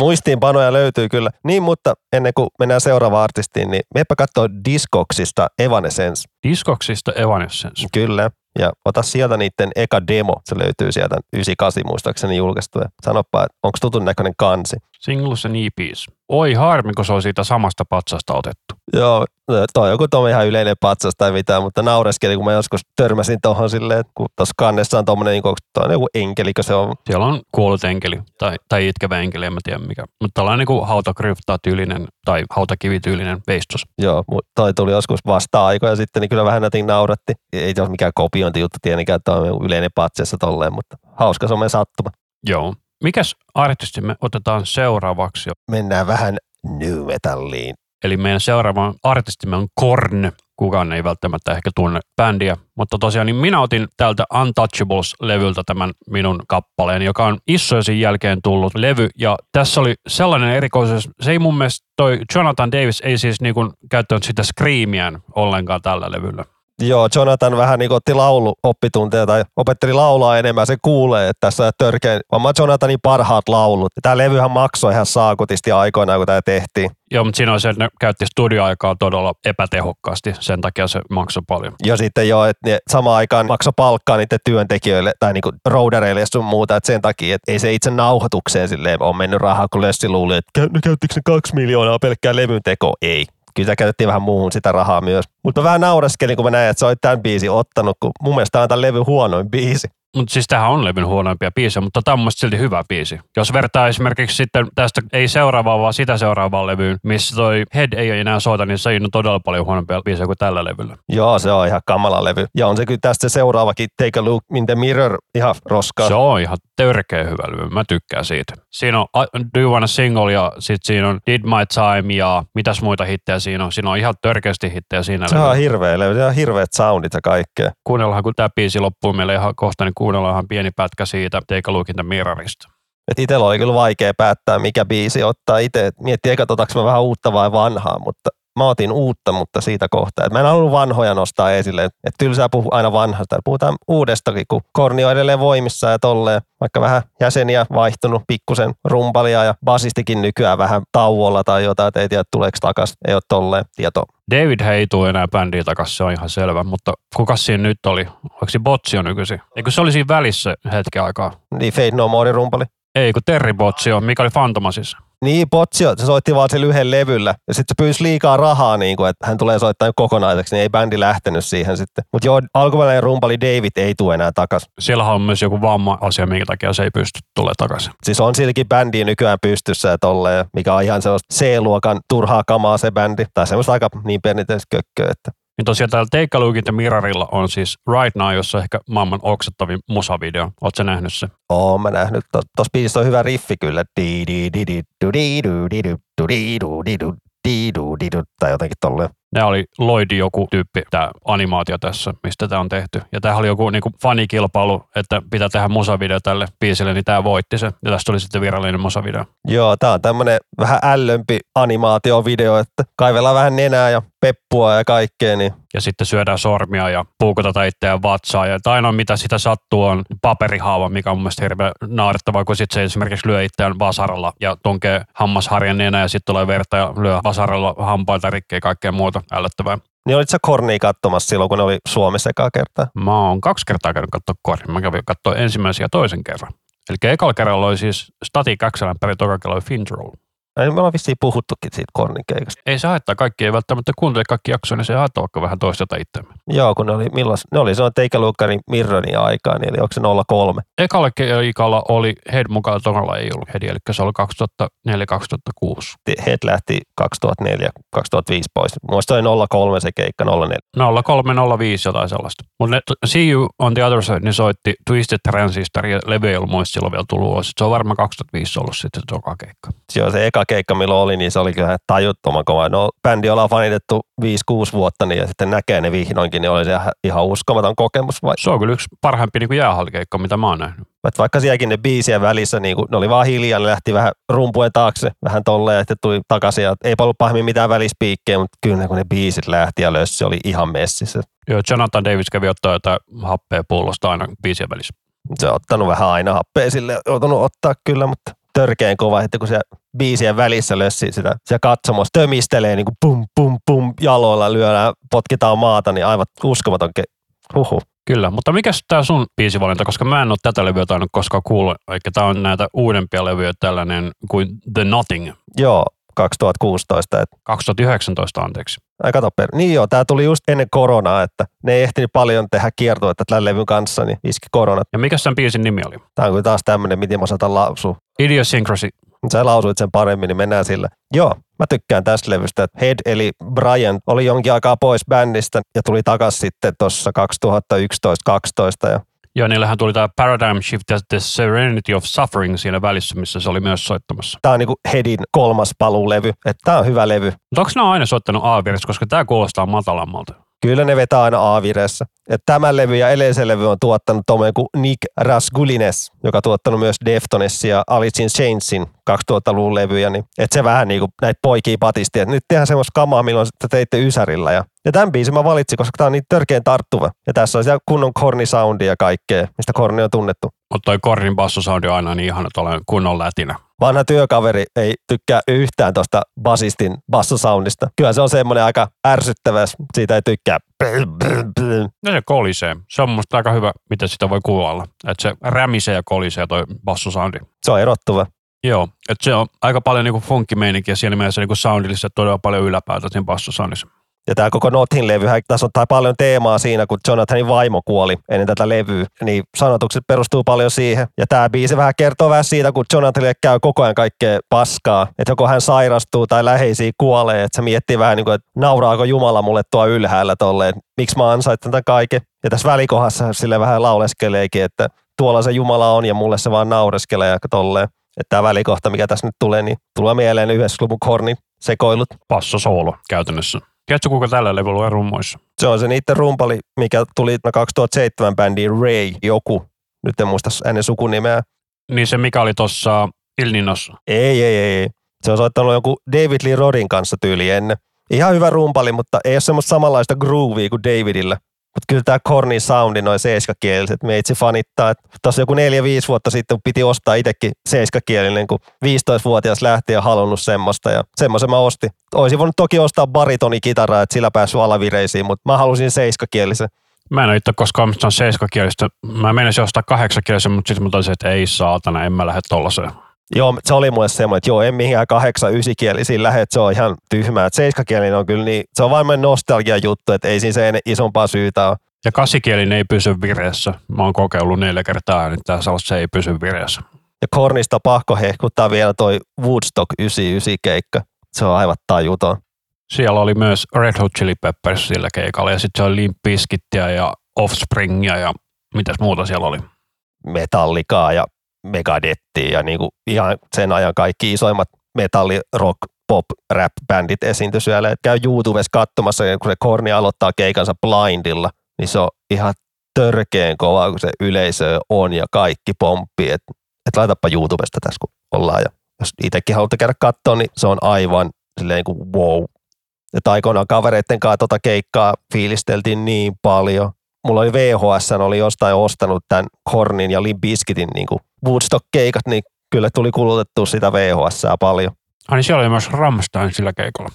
Muistiinpanoja löytyy kyllä. Niin, mutta ennen kuin mennään seuraavaan artistiin, niin meppä katsoa Discoksista Evanescence. Discoksista Evanescence? Kyllä. Ja ota sieltä niiden eka demo, se löytyy sieltä 98 muistaakseni julkaistu. Ja sanoppa, että onko tutun näköinen kansi. Singles and EPs. Oi harmi, kun se on siitä samasta patsasta otettu. Joo, toi on joku tuo ihan yleinen patsas tai mitään, mutta naureskeli, kun mä joskus törmäsin tuohon silleen, että kun tuossa kannessa on tuommoinen, niin on joku enkelikö se on. Siellä on kuollut enkeli tai, tai itkevä enkeli, en mä tiedä mikä. Mutta tällainen niin hautakrypta-tyylinen tai hautakivityylinen veistos. Joo, toi tuli joskus vasta aikoja sitten, niin kyllä vähän nätin nauratti. Ei se ole mikään kopiointijuttu tietenkään, että on yleinen patsessa tolleen, mutta hauska some sattuma. Joo. Mikäs artisti me otetaan seuraavaksi? Mennään vähän new metalliin. Eli meidän seuraava artistimme on Korn. Kukaan ei välttämättä ehkä tunne bändiä, mutta tosiaan niin minä otin tältä Untouchables-levyltä tämän minun kappaleen, joka on Issoisin jälkeen tullut levy. Ja tässä oli sellainen erikoisuus, se ei mun mielestä toi Jonathan Davis ei siis niinku käyttänyt sitä screamiään ollenkaan tällä levyllä. Joo, Jonathan vähän niin otti lauluoppitunteja tai opetteli laulaa enemmän, se kuulee, että tässä on törkeä, vaan Jonathanin parhaat laulut. Tämä levyhän maksoi ihan saakutisti aikoinaan, kun tämä tehtiin. Joo, mutta siinä on se, että ne käytti studioaikaa todella epätehokkaasti, sen takia se maksoi paljon. Ja sitten joo, että ne samaan aikaan maksoi palkkaa niiden työntekijöille tai niinku roudereille ja sun muuta, että sen takia, että ei se itse nauhoitukseen silleen ole mennyt rahaa, kun Lössi luuli, että no käyttikö ne kaksi miljoonaa pelkkää levyn teko? Ei kyllä sitä käytettiin vähän muuhun sitä rahaa myös. Mutta vähän naureskelin, kun mä näin, että se oli tämän biisi ottanut, kun mun mielestä tämä on tämän levyn huonoin biisi. Mutta siis tähän on levyn huonoimpia biisejä, mutta tämä on mun silti hyvä biisi. Jos vertaa esimerkiksi sitten tästä ei seuraavaa, vaan sitä seuraavaan levyyn, missä toi Head ei ole enää soita, niin se on todella paljon huonompia biisejä kuin tällä levyllä. Joo, se on ihan kamala levy. Ja on se kyllä tästä seuraavakin Take a Look in the Mirror ihan roskaa. Se on ihan törkeä hyvä levy. Mä tykkään siitä. Siinä on Do You Wanna Single ja sitten siinä on Did My Time ja mitäs muita hittejä siinä on. Siinä on ihan törkeästi hittejä siinä. Se on hirveä levy. Se on hirveät soundit ja kaikkea. Kuunnellaan, kun tämä biisi loppuu meille ihan kohta, niin kuunnellaan pieni pätkä siitä Take a Look in the Mirrorista. Itsellä oli kyllä vaikea päättää, mikä biisi ottaa itse. Miettii eka, mä vähän uutta vai vanhaa, mutta mä otin uutta, mutta siitä kohtaa. Et mä en halunnut vanhoja nostaa esille. Että tylsää puhua aina vanhasta. Puhutaan uudestakin, kun Korni on edelleen voimissa ja tolleen. Vaikka vähän jäseniä vaihtunut, pikkusen rumpalia ja basistikin nykyään vähän tauolla tai jotain, että ei tiedä tuleeko takaisin. Ei ole tolleen tieto. David ei tule enää bändiin takaisin, se on ihan selvä, mutta kuka siinä nyt oli? Oliko se Botsio nykyisin? Eikö se oli siinä välissä hetken aikaa? Niin, Fade No More rumpali. Ei, kun Terry Botsio, mikä oli Fantomasissa. Niin, Potsio, se soitti vaan sen yhden levyllä. Ja sitten se pyysi liikaa rahaa, niin kuin, että hän tulee soittaa kokonaiseksi, niin ei bändi lähtenyt siihen sitten. Mutta joo, alkuperäinen rumpali David ei tule enää takaisin. Siellä on myös joku vamma-asia, minkä takia se ei pysty tulee takaisin. Siis on silläkin bändi nykyään pystyssä ja tolleen, mikä on ihan sellaista C-luokan turhaa kamaa se bändi. Tai semmoista aika niin perinteistä kökköä, että niin tosiaan täällä Take a Look in the Mirrorilla on siis Right Now, jossa ehkä maailman oksettavin musavideo. Oletko nähnyt se? Oo, mä nähnyt. Tuossa biisissä on hyvä riffi kyllä. Tai jotenkin tolleen. Ne oli Lloyd joku tyyppi, tämä animaatio tässä, mistä tämä on tehty. Ja tämä oli joku niinku fanikilpailu, että pitää tehdä musavideo tälle biisille, niin tämä voitti se. Ja tästä tuli sitten virallinen musavideo. Joo, tämä on tämmöinen vähän ällömpi animaatiovideo, että kaivellaan vähän nenää ja peppua ja kaikkea. Niin. Ja sitten syödään sormia ja puukotetaan itseään vatsaa. Ja ainoa mitä sitä sattuu on paperihaava, mikä on mun mielestä hirveän naarettavaa, kun sitten se esimerkiksi lyö itseään vasaralla ja tunkee hammasharjan nenä ja sitten tulee verta ja lyö vasaralla hampaita rikkeä ja kaikkea muuta ällöttävää. Niin olitko sä Kornia katsomassa silloin, kun ne oli Suomessa ekaa kertaa? Mä oon kaksi kertaa käynyt katsoa Kornia. Mä kävin katsoa ensimmäisen ja toisen kerran. Eli ekalla kerralla oli siis Static X-lämpäri, toka kerralla oli Fintroll. Ei, me ollaan vissiin puhuttukin siitä Kornin keikasta. Ei se haittaa, kaikki ei välttämättä kuuntele kaikki jaksoja, niin se haittaa vaikka vähän toisteta itseämme. Joo, kun ne oli, milloin, ne oli se on Teikäluukkarin Mirronin aikaa, niin eli onko se 03? Ekalla keikalla oli Head mukaan, todella ei ollut Head, eli se oli 2004-2006. Head lähti 2004-2005 pois. Muista oli 03 se keikka, 04. 03-05 jotain sellaista. Mutta See You on the Other Side, niin soitti Twisted Transistor ja levy ei ollut muista silloin vielä tullut. Se on varmaan 2005 ollut sitten se keikka. Joo, se eka keikka, milloin oli, niin se oli kyllä tajuttoman kova. No, bändi ollaan fanitettu 5-6 vuotta, niin ja sitten näkee ne vihdoinkin, niin oli se ihan uskomaton kokemus. Vai? Se on kyllä yksi parhaimpi niin jäähallikeikka, mitä mä oon nähnyt. Et vaikka sielläkin ne biisien välissä, niin kuin, ne oli vaan hiljaa, ne lähti vähän rumpujen taakse, vähän tolleen, ja sitten tuli takaisin. Ja ei ollut pahemmin mitään välispiikkejä, mutta kyllä kun ne biisit lähti ja lössi, oli ihan messissä. Joo, Jonathan Davis kävi ottaa jotain happea pullosta aina biisien välissä. Se on ottanut vähän aina happea sille, joutunut ottaa kyllä, mutta törkeän kova, että kun se biisien välissä lössi sitä, se katsomos tömistelee niin kuin pum pum pum jaloilla lyödään, potkitaan maata, niin aivan uskomaton ke- Huhu. Kyllä, mutta mikä tämä sun biisivalinta, koska mä en ole tätä levyä tainnut koskaan kuulla, eikä tämä on näitä uudempia levyjä tällainen kuin The Nothing, Joo, 2016. Et, 2019 anteeksi. ai kato per. Niin joo, tämä tuli just ennen koronaa, että ne ei ehtinyt paljon tehdä kiertoita tämän levyn kanssa, niin iski korona. Ja mikä sen biisin nimi oli? Tämä on kyllä taas tämmöinen, miten mä saatan lausua. Idiosyncrasy. Sä lausuit sen paremmin, niin mennään sillä. Joo, mä tykkään tästä levystä. että Head eli Brian oli jonkin aikaa pois bändistä ja tuli takaisin sitten tuossa 2011-2012 ja Joo, niillähän tuli tämä Paradigm Shift ja The Serenity of Suffering siinä välissä, missä se oli myös soittamassa. Tämä on niinku Headin kolmas paluulevy. Että tämä on hyvä levy. Mutta onko ne aina soittanut a koska tämä kuulostaa matalammalta? Kyllä ne vetää aina A-vireessä. Et tämä levy ja edellisen levy on tuottanut tuommoinen kuin Nick Rasgulines, joka on tuottanut myös Deftones ja Alice in Chainsin 2000-luvun levyjä. Niin, et se vähän niin kuin näitä poikia patisti, että nyt tehdään semmoista kamaa, milloin te teitte Ysärillä. Ja, ja tämän biisin mä valitsin, koska tämä on niin törkeän tarttuva. Ja tässä on siellä kunnon korni soundi ja kaikkea, mistä korni on tunnettu. Mutta toi Kornin bassosoundi on aina niin ihana, että kunnon lätinä. Vanha työkaveri ei tykkää yhtään tuosta basistin bassosoundista. Kyllä se on semmoinen aika ärsyttävä, siitä ei tykkää. Ja se kolisee. Se on musta aika hyvä, miten sitä voi kuvailla. Että se rämisee ja kolisee toi bassosoundi. Se on erottuva. Joo, että se on aika paljon niinku funkkimeininkiä siinä mielessä niinku soundillisesti todella paljon yläpäätä siinä bassosoundissa. Ja tämä koko Nothin levy, tässä on paljon teemaa siinä, kun Jonathanin vaimo kuoli ennen tätä levyä, niin sanotukset perustuu paljon siihen. Ja tämä biisi vähän kertoo vähän siitä, kun Jonathanille käy koko ajan kaikkea paskaa, että joko hän sairastuu tai läheisiä kuolee, että se miettii vähän niin kuin, että nauraako Jumala mulle tuo ylhäällä tolleen, miksi mä ansaitan tämän kaiken. Ja tässä välikohdassa sille vähän lauleskeleekin, että tuolla se Jumala on ja mulle se vaan naureskelee ja tolleen. Että tämä välikohta, mikä tässä nyt tulee, niin tulee mieleen 90-luvun kornin sekoilut. Basso solo käytännössä. Tiedätkö, kuka tällä levyllä rummoissa? Se on se niiden rumpali, mikä tuli 2007 bändiin Ray joku. Nyt en muista ennen sukunimeä. Niin se, mikä oli tuossa Ilninossa. Ei, ei, ei. Se on soittanut joku David Lee Rodin kanssa tyyli ennen. Ihan hyvä rumpali, mutta ei ole semmoista samanlaista groovia kuin Davidillä. Mutta kyllä tämä Cornin soundi, noin seiskakieliset, meitsi fanittaa. Tuossa joku neljä, viisi vuotta sitten piti ostaa itsekin seiskakielinen, kun 15-vuotias lähti ja halunnut semmoista. Ja semmoisen mä ostin. Olisin voinut toki ostaa baritonikitaraa, että sillä päässyt alavireisiin, mutta mä halusin seiskakielisen. Mä en ole itse koskaan omistanut seiskakielistä. Mä menisin ostaa kahdeksakielisen, mutta sitten mä taisin, että ei saatana, en mä lähde tollaiseen. Joo, se oli mulle semmoinen, että joo, en mihinkään kahdeksan, ysikielisiin lähde, että se on ihan tyhmää. Että seiskakielinen on kyllä niin, se on vain nostalgia juttu, että ei siinä se isompaa syytä ole. Ja kasikielinen ei pysy vireessä. Mä oon kokeillut neljä kertaa, niin tää se ei pysy vireessä. Ja Kornista pakko hehkuttaa vielä toi Woodstock 99 keikka. Se on aivan tajuton. Siellä oli myös Red Hot Chili Peppers sillä keikalla ja sitten se oli Limp Bizkittiä ja Offspringia ja mitäs muuta siellä oli. Metallikaa ja Megadettia ja niinku ihan sen ajan kaikki isoimmat metalli, rock, pop, rap bändit esiintyi siellä. Et käy YouTubessa katsomassa, kun se Korni aloittaa keikansa blindilla, niin se on ihan törkeen kova, kun se yleisö on ja kaikki pomppii. Että et laitapa YouTubesta tässä, kun ollaan. Ja jos itsekin haluatte käydä katsoa, niin se on aivan silleen kuin wow. Ja aikoinaan kavereiden kanssa tota keikkaa fiilisteltiin niin paljon. Mulla oli VHS, oli jostain ostanut tämän Kornin ja Limbiskitin niin Woodstock-keikat, niin kyllä tuli kulutettu sitä VHS paljon. Ai niin siellä oli myös Ramstein sillä keikalla.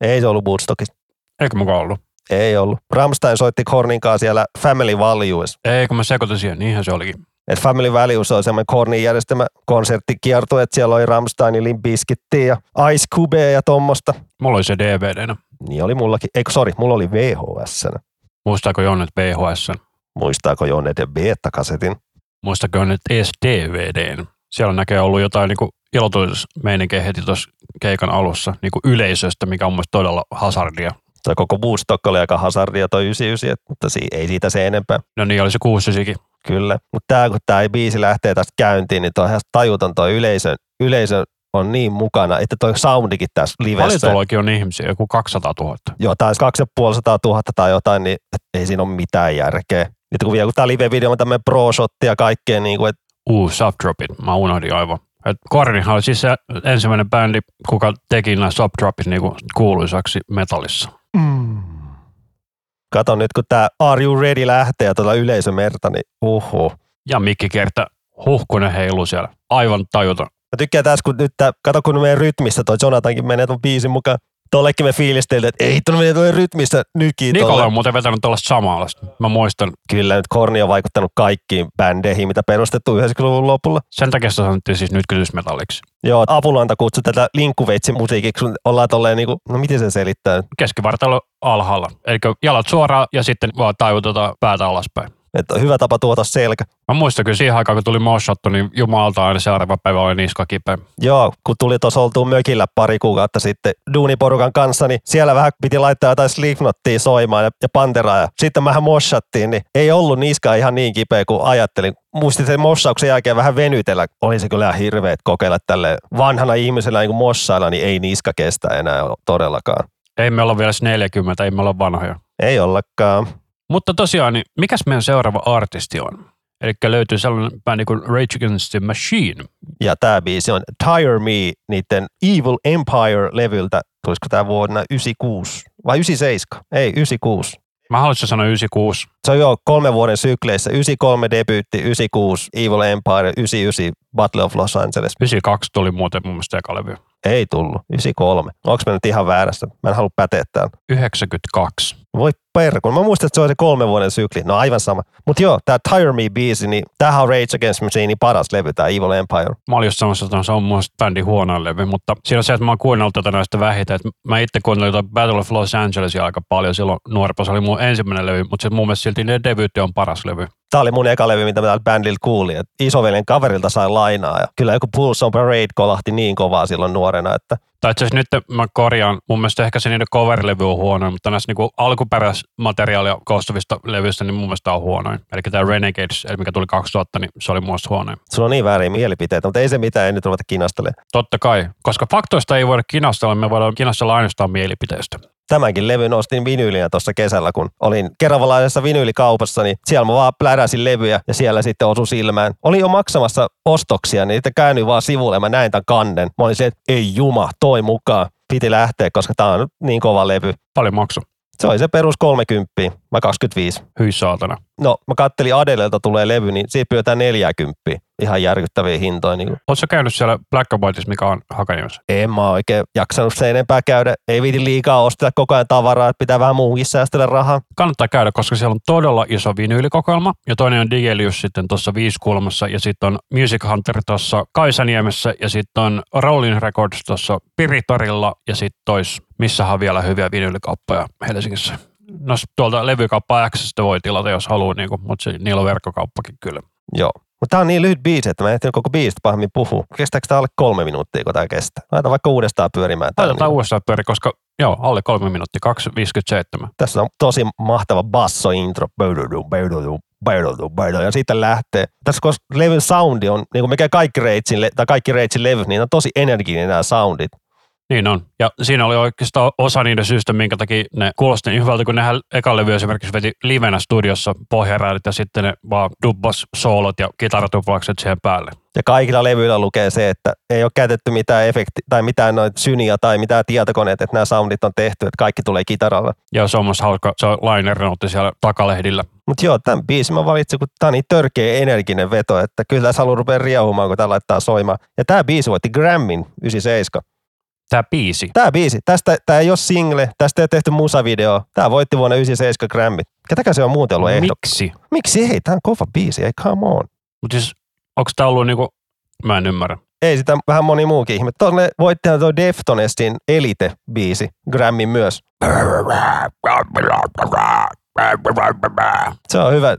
Ei se ollut Woodstockista. Eikö mukaan ollut? Ei ollut. Ramstein soitti Kornin kanssa siellä Family Values. Ei, kun mä sekoitin siihen, niinhän se olikin. Et Family Values on semmoinen Kornin järjestämä konserttikierto, että siellä oli Ramstein, Limp ja Ice Cube ja tommosta. Mulla oli se DVD-nä. Niin oli mullakin. Eikö, sori, mulla oli VHS. Muistaako Jonnet VHS? Muistaako Jonnet beta-kasetin? Muistaako Jonnet edes DVDn? Siellä näkee ollut jotain niin ilotulismeininkiä heti tuossa keikan alussa niin kuin yleisöstä, mikä on mielestäni todella hazardia. Se koko Woodstock oli aika hazardia toi 99, mutta si- ei siitä se enempää. No niin, oli se 69 Kyllä, mutta tämä kun tämä biisi lähtee tästä käyntiin, niin toi ihan tajuton toi yleisö, yleisö on niin mukana, että toi soundikin tässä livessä. Paljon on ihmisiä, joku 200 000. Joo, tai 250 000 tai jotain, niin ei siinä ole mitään järkeä. Nyt kun vielä kun tämä live-video on tämmöinen pro-shotti ja kaikkea, niin kuin, että Uh, Subdropit, mä unohdin aivan. Et Kornihan oli siis se ensimmäinen bändi, kuka teki nämä Subdropit niinku kuuluisaksi metallissa. Mm. Kato nyt, kun tämä Are You Ready lähtee ja tuota yleisömerta, niin uhu. Ja Mikki kerta huhkunen heilu siellä. Aivan tajuton. Mä tykkään tässä, kun nyt tää, kato kun meidän rytmissä toi Jonathankin menee ton biisin mukaan. Tollekin me fiilisteltiin, että ei tuonne menee tuonne rytmissä nykiin. Nikola on muuten vetänyt tuollaista samanlaista. Mä muistan, Kyllä nyt Korni on vaikuttanut kaikkiin bändeihin, mitä perustettu 90-luvun lopulla. sen takia sitä sanottiin siis nyt kytysmetalliksi. Joo, Apulanta kutsui tätä linkkuveitsin musiikiksi, kun ollaan tolleen niinku, no miten se selittää? Keskivartalo alhaalla. Eli jalat suoraan ja sitten vaan taivutetaan päätä alaspäin. Että hyvä tapa tuota selkä. Mä muistan kyllä siihen aikaan, kun tuli Moshottu, niin jumalta aina seuraava päivä oli niska kipeä. Joo, kun tuli tuossa oltua mökillä pari kuukautta sitten duuniporukan kanssa, niin siellä vähän piti laittaa jotain Slipknottia soimaan ja, ja Panteraa. Ja sitten mähän moshattiin, niin ei ollut niska ihan niin kipeä kuin ajattelin. Muistin sen mossauksen jälkeen vähän venytellä. Oli se kyllä hirveet kokeilla tälle vanhana ihmisellä niin kuin mossailla, niin ei niska kestä enää todellakaan. Ei me olla vielä edes 40, ei me olla vanhoja. Ei ollakaan. Mutta tosiaan, niin mikäs meidän seuraava artisti on? Eli löytyy sellainen bändi kuin Rage Against the Machine. Ja tämä biisi on Tire Me niiden Evil Empire-levyltä. Tulisiko tämä vuonna 96 vai 97? Ei, 96. Mä haluaisin sanoa 96. Se on jo kolme vuoden sykleissä. 93 debyytti, 96 Evil Empire, 99 Battle of Los Angeles. 92 tuli muuten mun mielestä eka levy. Ei tullut. 93. Onko mä nyt ihan väärässä? Mä en halua päteä täällä. 92. Voi perkun. Mä muistan, että se on se kolme vuoden sykli. No aivan sama. Mutta joo, tämä Tire Me biisi, niin tämähän on Rage Against Machinein paras levy, tämä Evil Empire. Mä olin just sanomassa, että se on mun mielestä bändin huonoin levy, mutta siinä on se, että mä oon kuunnellut tätä näistä vähiten. Että mä itse kuuntelin tätä Battle of Los Angelesia aika paljon silloin nuorempana. Se oli mun ensimmäinen levy, mutta se mun mielestä silti ne debyytti on paras levy. Tämä oli mun eka levy, mitä mä täällä bändiltä kuulin. Et isoveljen kaverilta sain lainaa ja kyllä joku Pulse on Parade kolahti niin kovaa silloin nuorena, että Tai itse asiassa nyt mä korjaan, mun mielestä ehkä se niiden cover-levy on huono, mutta näissä niinku alkuperäismateriaalia koostuvista levyistä, niin mun mielestä on huonoin. Eli tämä Renegades, eli mikä tuli 2000, niin se oli mun mielestä huonoin. sulla on niin vääriä mielipiteitä, mutta ei se mitään, ei nyt ruveta kinastelemaan. Totta kai, koska faktoista ei voida kinastella, me voidaan kinastella ainoastaan mielipiteistä. Tämänkin levyn ostin vinyylinä tuossa kesällä, kun olin keravalaisessa vinyylikaupassa, niin siellä mä vaan pläräsin levyjä ja siellä sitten osui silmään. Olin jo maksamassa ostoksia, niin sitten käännyin vaan sivulle ja mä näin tämän kannen. Mä olin se, että ei juma, toi mukaan. Piti lähteä, koska tää on niin kova levy. Paljon maksu. Se oli se perus 30, mä 25. Hyi saatana. No, mä kattelin Adelelta tulee levy, niin siitä pyydetään 40. Ihan järkyttäviä hintoja. Niin Oletko käynyt siellä Black and Whiteissa, mikä on Hakaniemessä? en mä oikein jaksanut sen enempää käydä. Ei viiti liikaa ostella koko ajan tavaraa, että pitää vähän muuhun säästellä rahaa. Kannattaa käydä, koska siellä on todella iso vinyylikokoelma. Ja toinen on Digelius sitten tuossa Viiskulmassa ja sitten on Music Hunter tuossa Kaisaniemessä ja sitten on Rolling Records tuossa Piritorilla ja sitten tois, missähän on vielä hyviä vinyylikauppoja Helsingissä. No tuolta levykauppa X voi tilata, jos haluaa, niin mutta se, niillä on verkkokauppakin kyllä. Joo. Mutta tää on niin lyhyt biisi, että mä en ehtinyt koko biisistä pahemmin puhua. Kestääkö tää alle kolme minuuttia, kun tää kestää? Laita vaikka uudestaan pyörimään. Laitetaan niin. uudestaan pyöri, koska joo, alle kolme minuuttia, 2.57. Tässä on tosi mahtava basso-intro. Ja sitten lähtee. Tässä koska levyn soundi on, niin kuin mikä kaikki Reitsin, tai kaikki Reitsin levyt, niin on tosi energinen nämä soundit. Niin on. Ja siinä oli oikeastaan osa niiden syystä, minkä takia ne kuulosti niin hyvältä, kun nehän eka levy esimerkiksi veti livenä studiossa pohjaräydit ja sitten ne vaan dubbas soolot ja kitaratuplaukset siihen päälle. Ja kaikilla levyillä lukee se, että ei ole käytetty mitään efekti tai mitään noita syniä tai mitään tietokoneita, että nämä soundit on tehty, että kaikki tulee kitaralla. Ja se on myös hauska, se on liner note siellä takalehdillä. Mutta joo, tämän biisin mä valitsin, kun tämä on niin törkeä energinen veto, että kyllä tässä haluaa rupea riehumaan, kun tämä laittaa soimaan. Ja tämä biisi voitti Grammin 97. Tämä biisi. Tämä biisi, tästä tämä ei ole single, tästä ei ole tehty musavideo. Tämä voitti vuonna 97 Grammit. Ketäkään se on muuten ollut ehdo? Miksi? Miksi ei? Tämä on kova biisi, ei come on. Mutta siis, onko tämä ollut niinku, mä en ymmärrä. Ei sitä vähän moni muukin ihme. Tuonne voittihan tuo Deftonestin Elite-biisi, Grammin myös. Se on hyvä,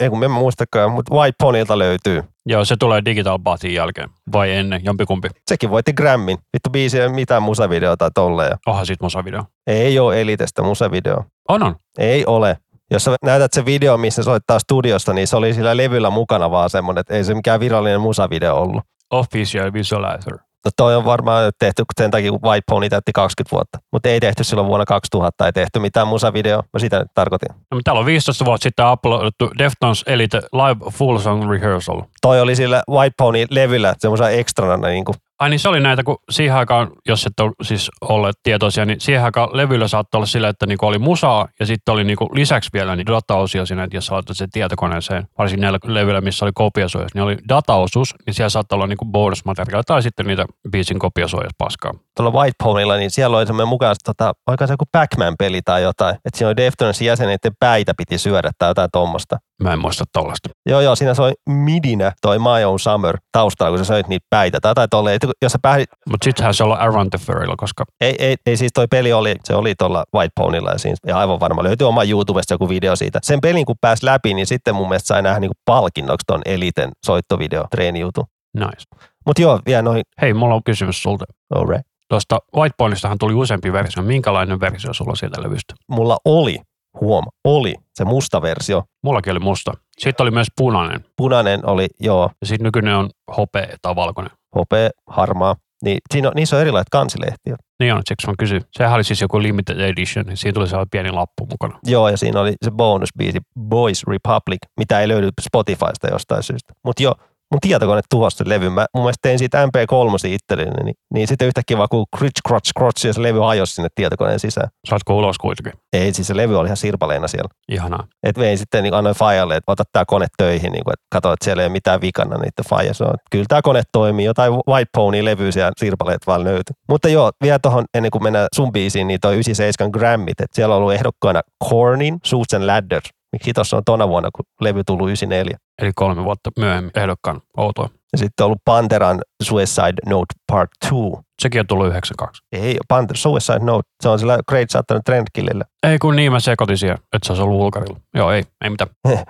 ei kun en muistakaan, mutta White Ponylta löytyy. Joo, se tulee Digital Batin jälkeen. Vai ennen, jompikumpi. Sekin voitti Grammin. Vittu biisi ei mitään musavideota tai tolleen. Onhan siitä musavideo. Ei ole Elitestä musavideo. On, on. Ei ole. Jos sä näytät se video, missä soittaa studiosta, niin se oli sillä levyllä mukana vaan semmoinen, että ei se mikään virallinen musavideo ollut. Official Visualizer. No toi on varmaan tehty sen takia, kun White Pony täytti 20 vuotta. Mutta ei tehty silloin vuonna 2000, ei tehty mitään musavideo. Mä sitä nyt tarkoitin. No, mutta täällä on 15 vuotta sitten uploadettu Deftones Elite Live Full Song Rehearsal. Toi oli sillä White Pony levyllä semmoisena ekstrana niin kuin Ai niin se oli näitä, kun siihen aikaan, jos et ole siis olleet tietoisia, niin siihen aikaan levyllä saattoi olla sillä, että niinku oli musaa ja sitten oli niinku lisäksi vielä niin dataosia siinä, että jos laitat sen tietokoneeseen, varsinkin näillä levyillä, missä oli kopiasuojas, niin oli dataosuus, niin siellä saattoi olla niinku bonusmateriaalia tai sitten niitä biisin kopiasuojas paskaa. Tuolla White Ponylla, niin siellä oli semmoinen mukaan, tota, oliko se joku Pac-Man-peli tai jotain, että siinä oli Deftonesin jäseniden päitä piti syödä tai jotain tuommoista. Mä en muista tollasta. Joo, joo, siinä soi midinä toi My Own Summer taustalla, kun sä söit niitä päitä. Tai jotain tolleen, että jos sä pääsit, Mutta sittenhän se olla Around the Furrylla, koska ei, ei, ei, siis toi peli oli, se oli tuolla White Ponylla ja, siinä, ja aivan varma löytyy oma YouTubesta joku video siitä. Sen pelin kun pääsi läpi, niin sitten mun mielestä sai nähdä niinku palkinnoksi ton Eliten soittovideo treenijutu. nice. Mutta joo, vielä noin, Hei, mulla on kysymys sulta. alright. Tuosta White Ponistahan tuli useampi versio. Minkälainen versio sulla on siitä levystä? Mulla oli, huom, oli se musta versio. Mullakin oli musta. Sitten oli myös punainen. Punainen oli, joo, Ja sitten nykyinen on hopea tai valkoinen. Hopea, harmaa. Niin, siinä on, niissä on erilaiset kansilehtiä. Niin on, siksi mä kysyn. Sehän oli siis joku limited edition, niin siinä tuli sellainen pieni lappu mukana. Joo, ja siinä oli se bonusbiisi Boys Republic, mitä ei löydy Spotifysta jostain syystä. Mutta joo, mun tietokone tuhosi sen levyn. Mä mun mielestä tein siitä MP3 itselleni, niin, niin sitten yhtäkkiä vaan kun crutch, crotch, crotch, ja se levy hajosi sinne tietokoneen sisään. Saatko ulos kuitenkin? Ei, siis se levy oli ihan sirpaleena siellä. Ihanaa. Et vein sitten, niin annoin Fajalle, että ota tämä kone töihin, niin kuin, että katso, että siellä ei ole mitään vikana. Niin sanoi, että kyllä tämä kone toimii, jotain White Pony-levyä siellä sirpaleet vaan löytyy. Mutta joo, vielä tuohon ennen kuin mennään sun biisiin, niin toi 97 Grammit, että siellä on ollut ehdokkaana Cornin, Suits and Ladders. Miksi tuossa on tona vuonna, kun levy tullut 94. Eli kolme vuotta myöhemmin ehdokkaan outoa. Ja sitten on ollut Panteran Suicide Note Part 2. Sekin on tullut 92. Ei, Panther, Suicide Note, se on sillä Great Satan Trendkillillä. Ei kun niin mä sekoitin siellä, että se olisi ollut ulkarilla. Joo, ei, ei mitään.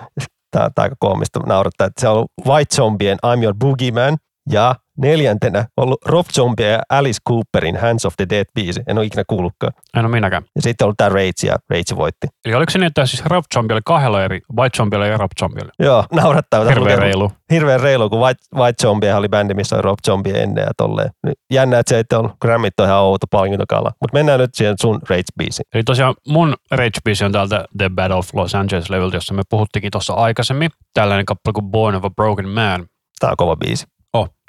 Tämä on aika koomista naurattaa, että se on ollut White Zombien I'm Your Boogeyman ja neljäntenä ollut Rob Zombie ja Alice Cooperin Hands of the Dead biisi. En ole ikinä kuullutkaan. En ole minäkään. Ja sitten on ollut tämä Rage ja Rage voitti. Eli oliko se niin, että siis Rob Zombie oli kahdella eri, White Zombie ja Rob Zombie oli? Joo, naurattaa. Hirveän reilu. Hirveän reilu, kun White, White Zombie oli bändi, missä oli Rob Zombie ennen ja tolleen. Niin Jännä, että se ei on Grammit on ihan outo palkintokala. Mutta mennään nyt siihen sun Rage-biisiin. Eli tosiaan mun Rage on täältä The Battle of Los Angeles-levyltä, jossa me puhuttikin tuossa aikaisemmin. Tällainen kappale kuin Born of a Broken Man. Tämä on kova biisi.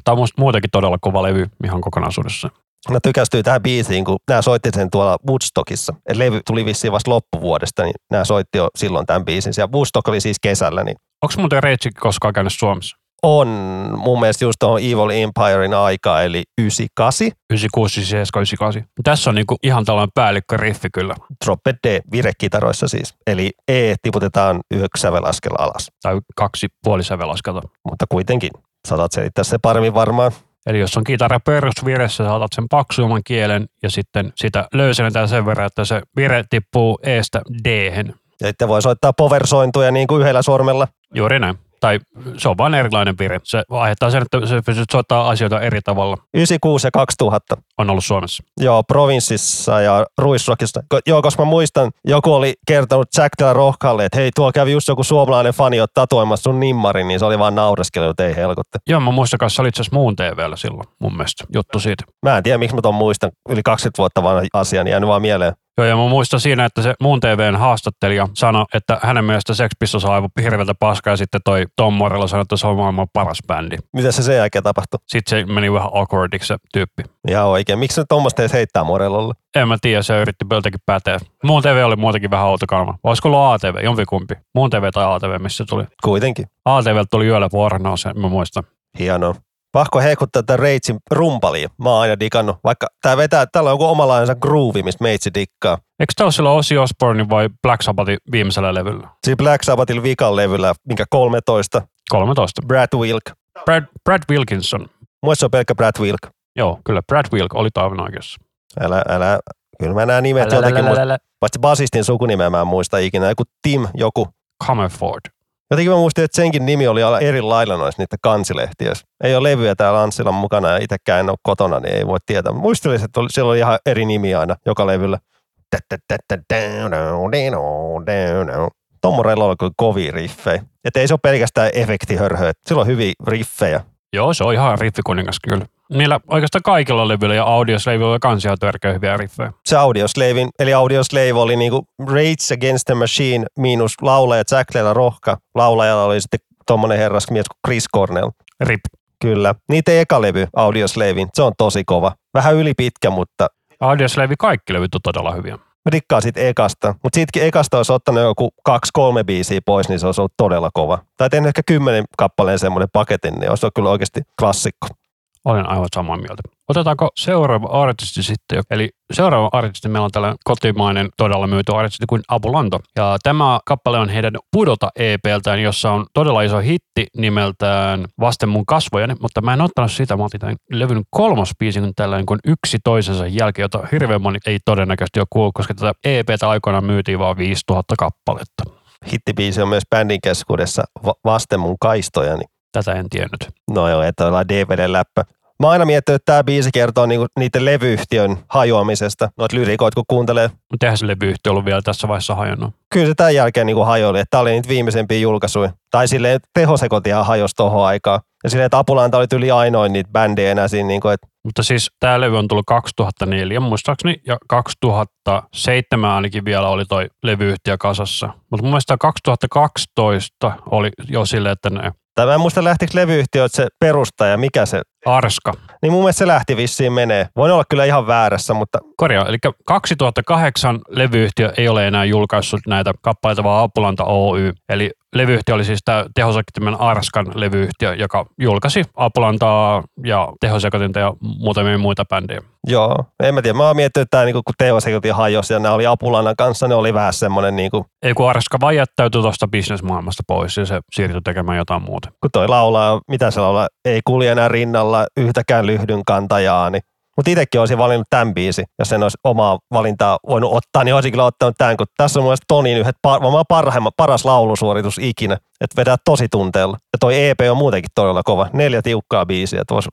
Tämä on musta muutenkin todella kova levy ihan kokonaisuudessa. Mä tykästyin tähän biisiin, kun nämä soitti sen tuolla Woodstockissa. Et levy tuli vissiin vasta loppuvuodesta, niin nämä soitti jo silloin tämän biisin. Ja Woodstock oli siis kesällä, niin Onko muuten Rage koskaan käynyt Suomessa? on mun mielestä just tuohon Evil Empirein aikaa, eli 98. 96, 97, 98. Tässä on niinku ihan tällainen päällikköriffi kyllä. Dropped D virekitaroissa siis. Eli E tiputetaan yhdeksi sävelaskella alas. Tai kaksi puolisävelaskelta. Mutta kuitenkin, saatat selittää se paremmin varmaan. Eli jos on kitara perusviressä, saatat sen paksuumman kielen ja sitten sitä löysennetään sen verran, että se vire tippuu eestä d Ja sitten voi soittaa powersointuja niin kuin yhdellä sormella. Juuri näin. Tai se on vain erilainen vire. Se aiheuttaa sen, että se pystyt soittaa asioita eri tavalla. 96 ja 2000. On ollut Suomessa. Joo, provinssissa ja Ruisrockissa. Ko- Joo, koska mä muistan, joku oli kertonut Jack Della Rohkalle, että hei, tuolla kävi just joku suomalainen fani ottaa tatuoimassa sun nimmarin, niin se oli vaan naureskellut, että ei helkotte. Joo, mä muistan kanssa, se oli itse asiassa muun TVllä silloin mun mielestä juttu siitä. Mä en tiedä, miksi mä ton muistan. Yli 20 vuotta vanha asia, niin jäänyt vaan mieleen. Joo, ja mä muistan siinä, että se muun TVn haastattelija sanoi, että hänen mielestä Sex Pistols on aivan hirveältä paskaa, ja sitten toi Tom Morello sanoi, että se on maailman paras bändi. Mitä se sen jälkeen tapahtui? Sitten se meni vähän awkwardiksi se tyyppi. Ihan oikein. Miksi se tuommoista edes heittää Morellolle? En mä tiedä, se yritti jotenkin päteä. Muun TV oli muutenkin vähän outo kanava. Olisiko ollut ATV, jompikumpi? Muun TV tai ATV, missä se tuli? Kuitenkin. ATV tuli yöllä vuorona, sen mä muistan. Hienoa. Pakko heikuttaa tätä Reitsin rumpalia. Mä oon aina digannut. Vaikka tää vetää, täällä on joku omanlainensa groove, mistä meitsi dikkaa. Eikö tämä ole silloin Ozzy Osbourne vai Black Sabbathin viimeisellä levyllä? Siinä Black Sabbathilla vikan levyllä, minkä 13, 13. Brad Wilk. Brad, Brad Wilkinson. Muissa on pelkkä Brad Wilk. Joo, kyllä Brad Wilk oli aivan oikeassa. Älä, älä. Kyllä mä nämä nimet jotenkin muistan. Paitsi basistin sukunimeä mä en muista ikinä. Joku Tim, joku. Comerford. Jotenkin mä muistin, että senkin nimi oli ala- eri lailla noissa niitä kansilehtiöissä. Ei ole levyjä täällä Anssilan mukana ja itsekään en ole kotona, niin ei voi tietää. Muistelisin, että oli, siellä oli ihan eri nimi aina joka levyllä. Tom Morello oli kovia riffejä. Että ei se ole pelkästään efektihörhö, sillä on hyviä riffejä. Joo, se on ihan riffikuningas kyllä. Niillä oikeastaan kaikilla levyillä ja audioslevyillä oli kans ihan törkeä hyviä riffejä. Se Audioslavein, eli Audioslave oli niinku Rage Against the Machine miinus laulaja Jack Leila Rohka. Laulajalla oli sitten tommonen herrasmies kuin Chris Cornell. Rip. Kyllä. Niitä eka levy, Audioslavin, se on tosi kova. Vähän yli pitkä, mutta Audioslave kaikki levyt on todella hyviä. Mä dikkaan siitä ekasta. Mutta siitäkin ekasta olisi ottanut joku kaksi, kolme biisiä pois, niin se olisi ollut todella kova. Tai tehnyt ehkä kymmenen kappaleen semmoinen paketin, niin olisi ollut kyllä oikeasti klassikko. Olen aivan samaa mieltä. Otetaanko seuraava artisti sitten? Eli seuraava artisti meillä on tällainen kotimainen todella myyty artisti kuin Abulanto. Ja tämä kappale on heidän Pudota EPltään, jossa on todella iso hitti nimeltään Vasten mun kasvojani, mutta mä en ottanut sitä. Mä otin tämän levyn kolmas biisi kun tällainen kuin yksi toisensa jälkeen, jota hirveän moni ei todennäköisesti ole kuullut, koska tätä EPtä aikoinaan myytiin vain 5000 kappaletta. Hittibiisi on myös bändin keskuudessa Va- Vasten mun kaistojani. Tätä en tiennyt. No joo, että ollaan DVD-läppä. Mä oon aina miettinyt, että tämä biisi kertoo niinku niiden levyyhtiön hajoamisesta. Noit lyrikoit, kun kuuntelee. Mutta eihän se levyyhtiö ollut vielä tässä vaiheessa hajonnut. Kyllä se tämän jälkeen niinku hajoili, että tämä oli niitä viimeisempiä julkaisuja. Tai silleen tehosekotia hajosi tohon aikaan. Ja silleen, että Apulanta oli yli ainoin niitä bändejä enää siinä, niinku, että Mutta siis tämä levy on tullut 2004 muistaakseni ja 2007 ainakin vielä oli toi levyyhtiö kasassa. Mutta mun mielestä 2012 oli jo silleen, että ne tai mä en muista lähtikö levyyhtiö, se perustaja, mikä se, Arska. niin mun mielestä se lähti vissiin menee. Voin olla kyllä ihan väärässä, mutta Korjaa, eli 2008 levyyhtiö ei ole enää julkaissut näitä kappaleita, vaan Apulanta Oy. Eli levyyhtiö oli siis tämä tehosekottimen Arskan levyyhtiö, joka julkaisi Apulantaa ja tehosekotinta ja muutamia muita bändejä. joo, en mä tiedä. Mä oon miettinyt, että tää, niinku, kun tehosekotin hajosi ja nämä oli Apulannan kanssa, ne oli vähän semmoinen, niinku, Ei kun Arska vaan jättäytyi tuosta bisnesmaailmasta pois ja se siirtyi tekemään jotain muuta. kun toi laulaa, mitä se laulaa, ei kulje enää rinnalla yhtäkään lyhdyn kantajaa, niin mutta itsekin olisin valinnut tämän biisi, jos en olisi omaa valintaa voinut ottaa, niin olisin kyllä ottanut tämän, kun tässä on mun Tonin yhdet par, paras laulusuoritus ikinä, että vedää tosi tunteella. Ja toi EP on muutenkin todella kova, neljä tiukkaa biisiä, että vois,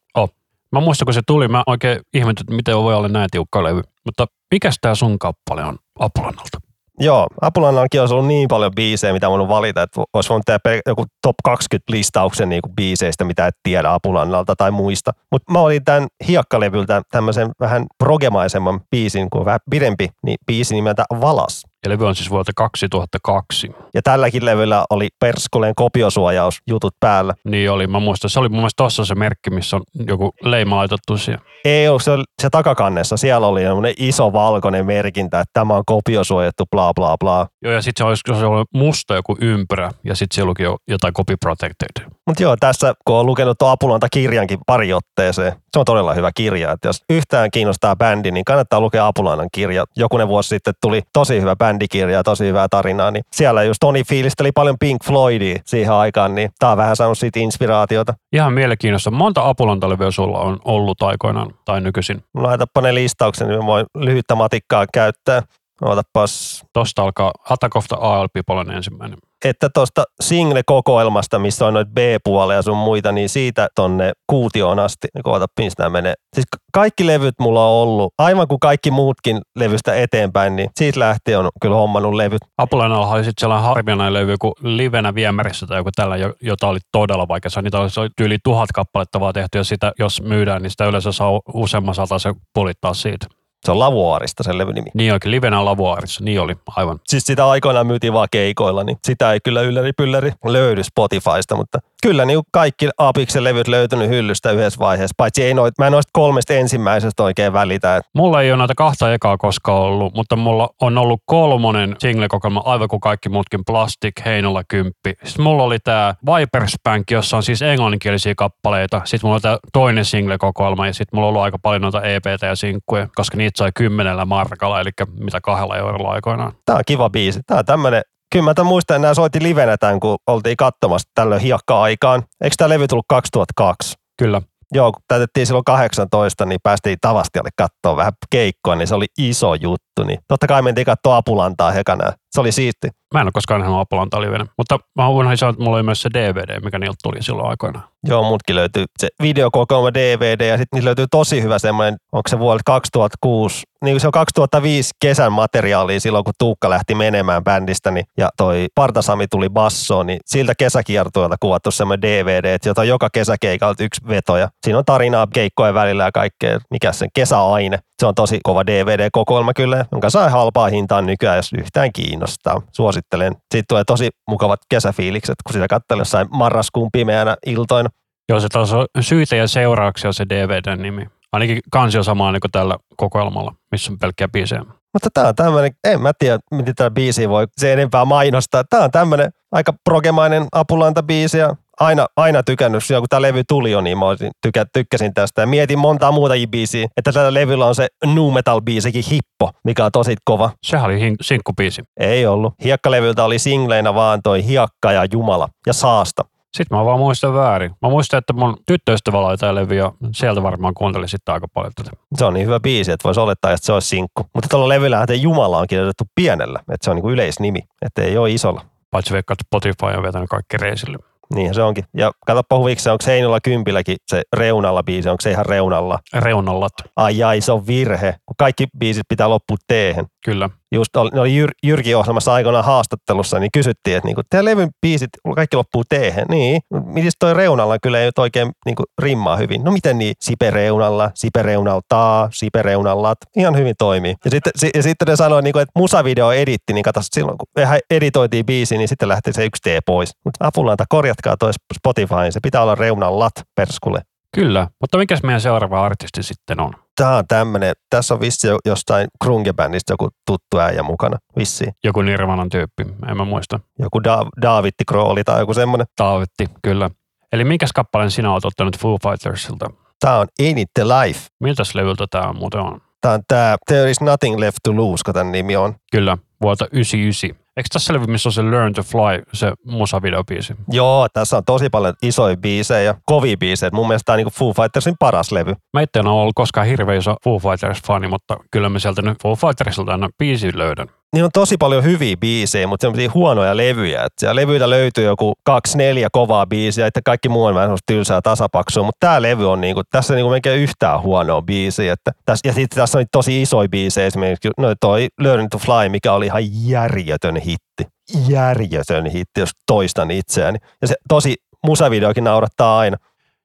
Mä muistan, kun se tuli, mä oikein ihmetyin, että miten voi olla näin tiukka levy. Mutta mikäs tää sun kappale on Apulannalta? Joo, Apulannallakin olisi ollut niin paljon biisejä, mitä voinut valita, että olisi voinut tehdä joku top 20 listauksen niin kuin biiseistä, mitä et tiedä Apulannalta tai muista. Mutta mä olin tämän hiekkalevyltä tämmöisen vähän progemaisemman biisin, kuin vähän pidempi, niin biisi nimeltä Valas. Ja levy on siis vuodelta 2002. Ja tälläkin levyllä oli Perskuleen kopiosuojaus jutut päällä. Niin oli, mä muistan. Se oli mun mielestä tossa se merkki, missä on joku leima laitettu siihen. Ei ollut se, oli se takakannessa, siellä oli semmoinen iso valkoinen merkintä, että tämä on kopiosuojattu, bla bla bla. Joo, ja sitten se olisi se oli musta joku ympyrä, ja sitten siellä luki jo jotain copy protected. Mutta joo, tässä kun on lukenut tuon Apulanta kirjankin pari otteeseen, se on todella hyvä kirja. Että jos yhtään kiinnostaa bändi, niin kannattaa lukea Apulannan kirja. Jokunen vuosi sitten tuli tosi hyvä bändikirja ja tosi hyvää tarinaa. Niin siellä just Toni fiilisteli paljon Pink Floydia siihen aikaan, niin tää on vähän saanut siitä inspiraatiota. Ihan mielenkiintoista. Monta Apulanta-levyä sulla on ollut aikoinaan tai nykyisin? Laitapa ne listauksen, niin voin lyhyttä matikkaa käyttää. Otapas Tosta alkaa Attack of the AL People ensimmäinen. että tuosta single-kokoelmasta, missä on noita B-puoleja sun muita, niin siitä tonne kuutioon asti, niin koota, missä nämä menee. Siis ka- kaikki levyt mulla on ollut, aivan kuin kaikki muutkin levystä eteenpäin, niin siitä lähtien on kyllä hommannut levyt. Apulannalla oli sitten sellainen harvinainen levy kuin Livenä viemärissä tai joku tällä, jo- jota oli todella vaikea saada. Niitä olisi yli tuhat kappaletta vaan tehty ja sitä, jos myydään, niin sitä yleensä saa useamman sata se pulittaa siitä. Se on Lavuaarista sen levyn nimi. Niin oikein, Livenä Lavuaarissa, niin oli, aivan. Siis sitä aikoinaan myytiin vaan keikoilla, niin sitä ei kyllä ylläri pylläri löydy Spotifysta, mutta kyllä niin kaikki Apiksen levyt löytynyt hyllystä yhdessä vaiheessa, paitsi ei noit, mä en noista kolmesta ensimmäisestä oikein välitä. Mulla ei ole näitä kahta ekaa koskaan ollut, mutta mulla on ollut kolmonen single-kokoelma, aivan kuin kaikki muutkin, Plastic, Heinola 10. Sitten mulla oli tää Vipers Bank, jossa on siis englanninkielisiä kappaleita. Sitten mulla oli tää toinen single-kokoelma ja sitten mulla on ollut aika paljon noita EPtä ja sinkkuja, koska niitä sai kymmenellä markalla, eli mitä kahdella eurolla aikoinaan. Tää on kiva biisi. Tää on tämmönen Kyllä mä tämän muistan, että nämä soitti livenä tämän, kun oltiin katsomassa tällöin hiekka-aikaan. Eikö tämä levy tullut 2002? Kyllä. Joo, kun täytettiin silloin 18, niin päästiin Tavastialle katsoa vähän keikkoa, niin se oli iso juttu. Niin totta kai mentiin katsoa Apulantaa hekana. Se oli siisti. Mä en ole koskaan nähnyt Apolanta livenä, mutta mä unohdin sanoa, että mulla oli myös se DVD, mikä niiltä tuli silloin aikoinaan. Joo, mutkin löytyy se videokokoelma DVD ja sitten niillä löytyy tosi hyvä semmoinen, onko se vuodelta 2006, niin se on 2005 kesän materiaalia silloin, kun Tuukka lähti menemään bändistä niin, ja toi Partasami tuli bassoon, niin siltä kesäkiertueelta kuvattu semmoinen DVD, että jota on joka kesäkeikalta yksi veto ja siinä on tarinaa keikkojen välillä ja kaikkea, mikä sen kesäaine. Se on tosi kova DVD-kokoelma kyllä, jonka sai halpaa hintaan nykyään, jos yhtään kiinnostaa. Suosittelen. Siitä tulee tosi mukavat kesäfiilikset, kun sitä katselee jossain marraskuun pimeänä iltoina. Joo, se taas on syitä ja seurauksia se DVDn nimi. Ainakin kansi on sama niin kuin tällä kokoelmalla, missä on pelkkiä biisejä. Mutta tää on tämmönen, en mä tiedä, miten tämä biisi voi se enempää mainostaa. Tää on tämmönen aika progemainen apulanta-biisi ja aina, aina tykännyt, silloin kun tämä levy tuli jo, niin mä tykä, tykkäsin tästä. Ja mietin montaa muutakin biisiä, että tällä levyllä on se nu metal biisikin Hippo, mikä on tosi kova. Sehän oli hin- sinkkubiisi. Ei ollut. Hiekkalevyltä oli singleina vaan toi Hiekka ja Jumala ja Saasta. Sitten mä vaan muistan väärin. Mä muistan, että mun tyttöystävä laitaa levy ja sieltä varmaan kuuntelin sitten aika paljon tätä. Se on niin hyvä biisi, että voisi olettaa, että se olisi sinkku. Mutta tuolla levyllä Jumala on kirjoitettu pienellä, että se on niin kuin yleisnimi, että ei ole isolla. Paitsi veikkaa, että Spotify on vetänyt kaikki reisille. Niin se onkin. Ja katsoppa huviksi, onko Heinolla Kympilläkin se reunalla biisi, onko se ihan reunalla? Reunallat. Ai ai, se on virhe. Kun kaikki biisit pitää loppua teehen. Kyllä. Just oli, ne oli Jyr, Jyrki ohjelmassa aikoinaan haastattelussa, niin kysyttiin, että niinku, tämä levyn biisit kaikki loppuu teehen. Niin, miten toi reunalla kyllä ei oikein niinku, rimmaa hyvin. No miten niin? Sipe reunalla, sipe reunalta, sipe reunallat. Ihan hyvin toimii. Ja sitten, si, ja sitten ne sanoi, niinku, että musavideo editti, niin katso, silloin kun editoitiin biisi, niin sitten lähti se yksi T pois. Mutta apulanta, korjatkaa toi Spotify, se pitää olla reunallat perskulle. Kyllä, mutta mikäs meidän seuraava artisti sitten on? Tämä on tämmöinen, tässä on vissi jo- jostain grunge-bändistä joku tuttu äijä mukana, vissi. Joku Nirvanan tyyppi, en mä muista. Joku da- Daavitti Krooli tai joku semmoinen. Taavetti, kyllä. Eli minkäs kappaleen sinä olet ottanut Foo Fightersilta? Tämä on Ain't It The Life. Miltäs levyltä tämä muuten on? Tämä on tämä There is Nothing Left to Lose, kun tämän nimi on. Kyllä, vuotta 99. Eikö tässä levy, missä on se Learn to Fly, se musavideobiisi? Joo, tässä on tosi paljon isoja biisejä ja kovia biisejä. Mun mielestä tämä on niin Foo Fightersin paras levy. Mä itse en ole ollut koskaan hirveän iso Foo Fighters-fani, mutta kyllä mä sieltä nyt Foo Fightersilta aina biisin löydän. Niin on tosi paljon hyviä biisejä, mutta semmoisia huonoja levyjä. Et siellä levyillä löytyy joku kaksi, neljä kovaa biisiä, että kaikki muu on vähän semmoista tylsää tasapaksua. Mutta tämä levy on niinku, tässä niinku melkein yhtään huonoa biisiä. Että tässä, ja sitten tässä on tosi isoja biisejä, esimerkiksi no toi Learn to Fly, mikä oli ihan järjetön hitti. Järjetön hitti, jos toistan itseäni. Ja se tosi musavideokin naurattaa aina.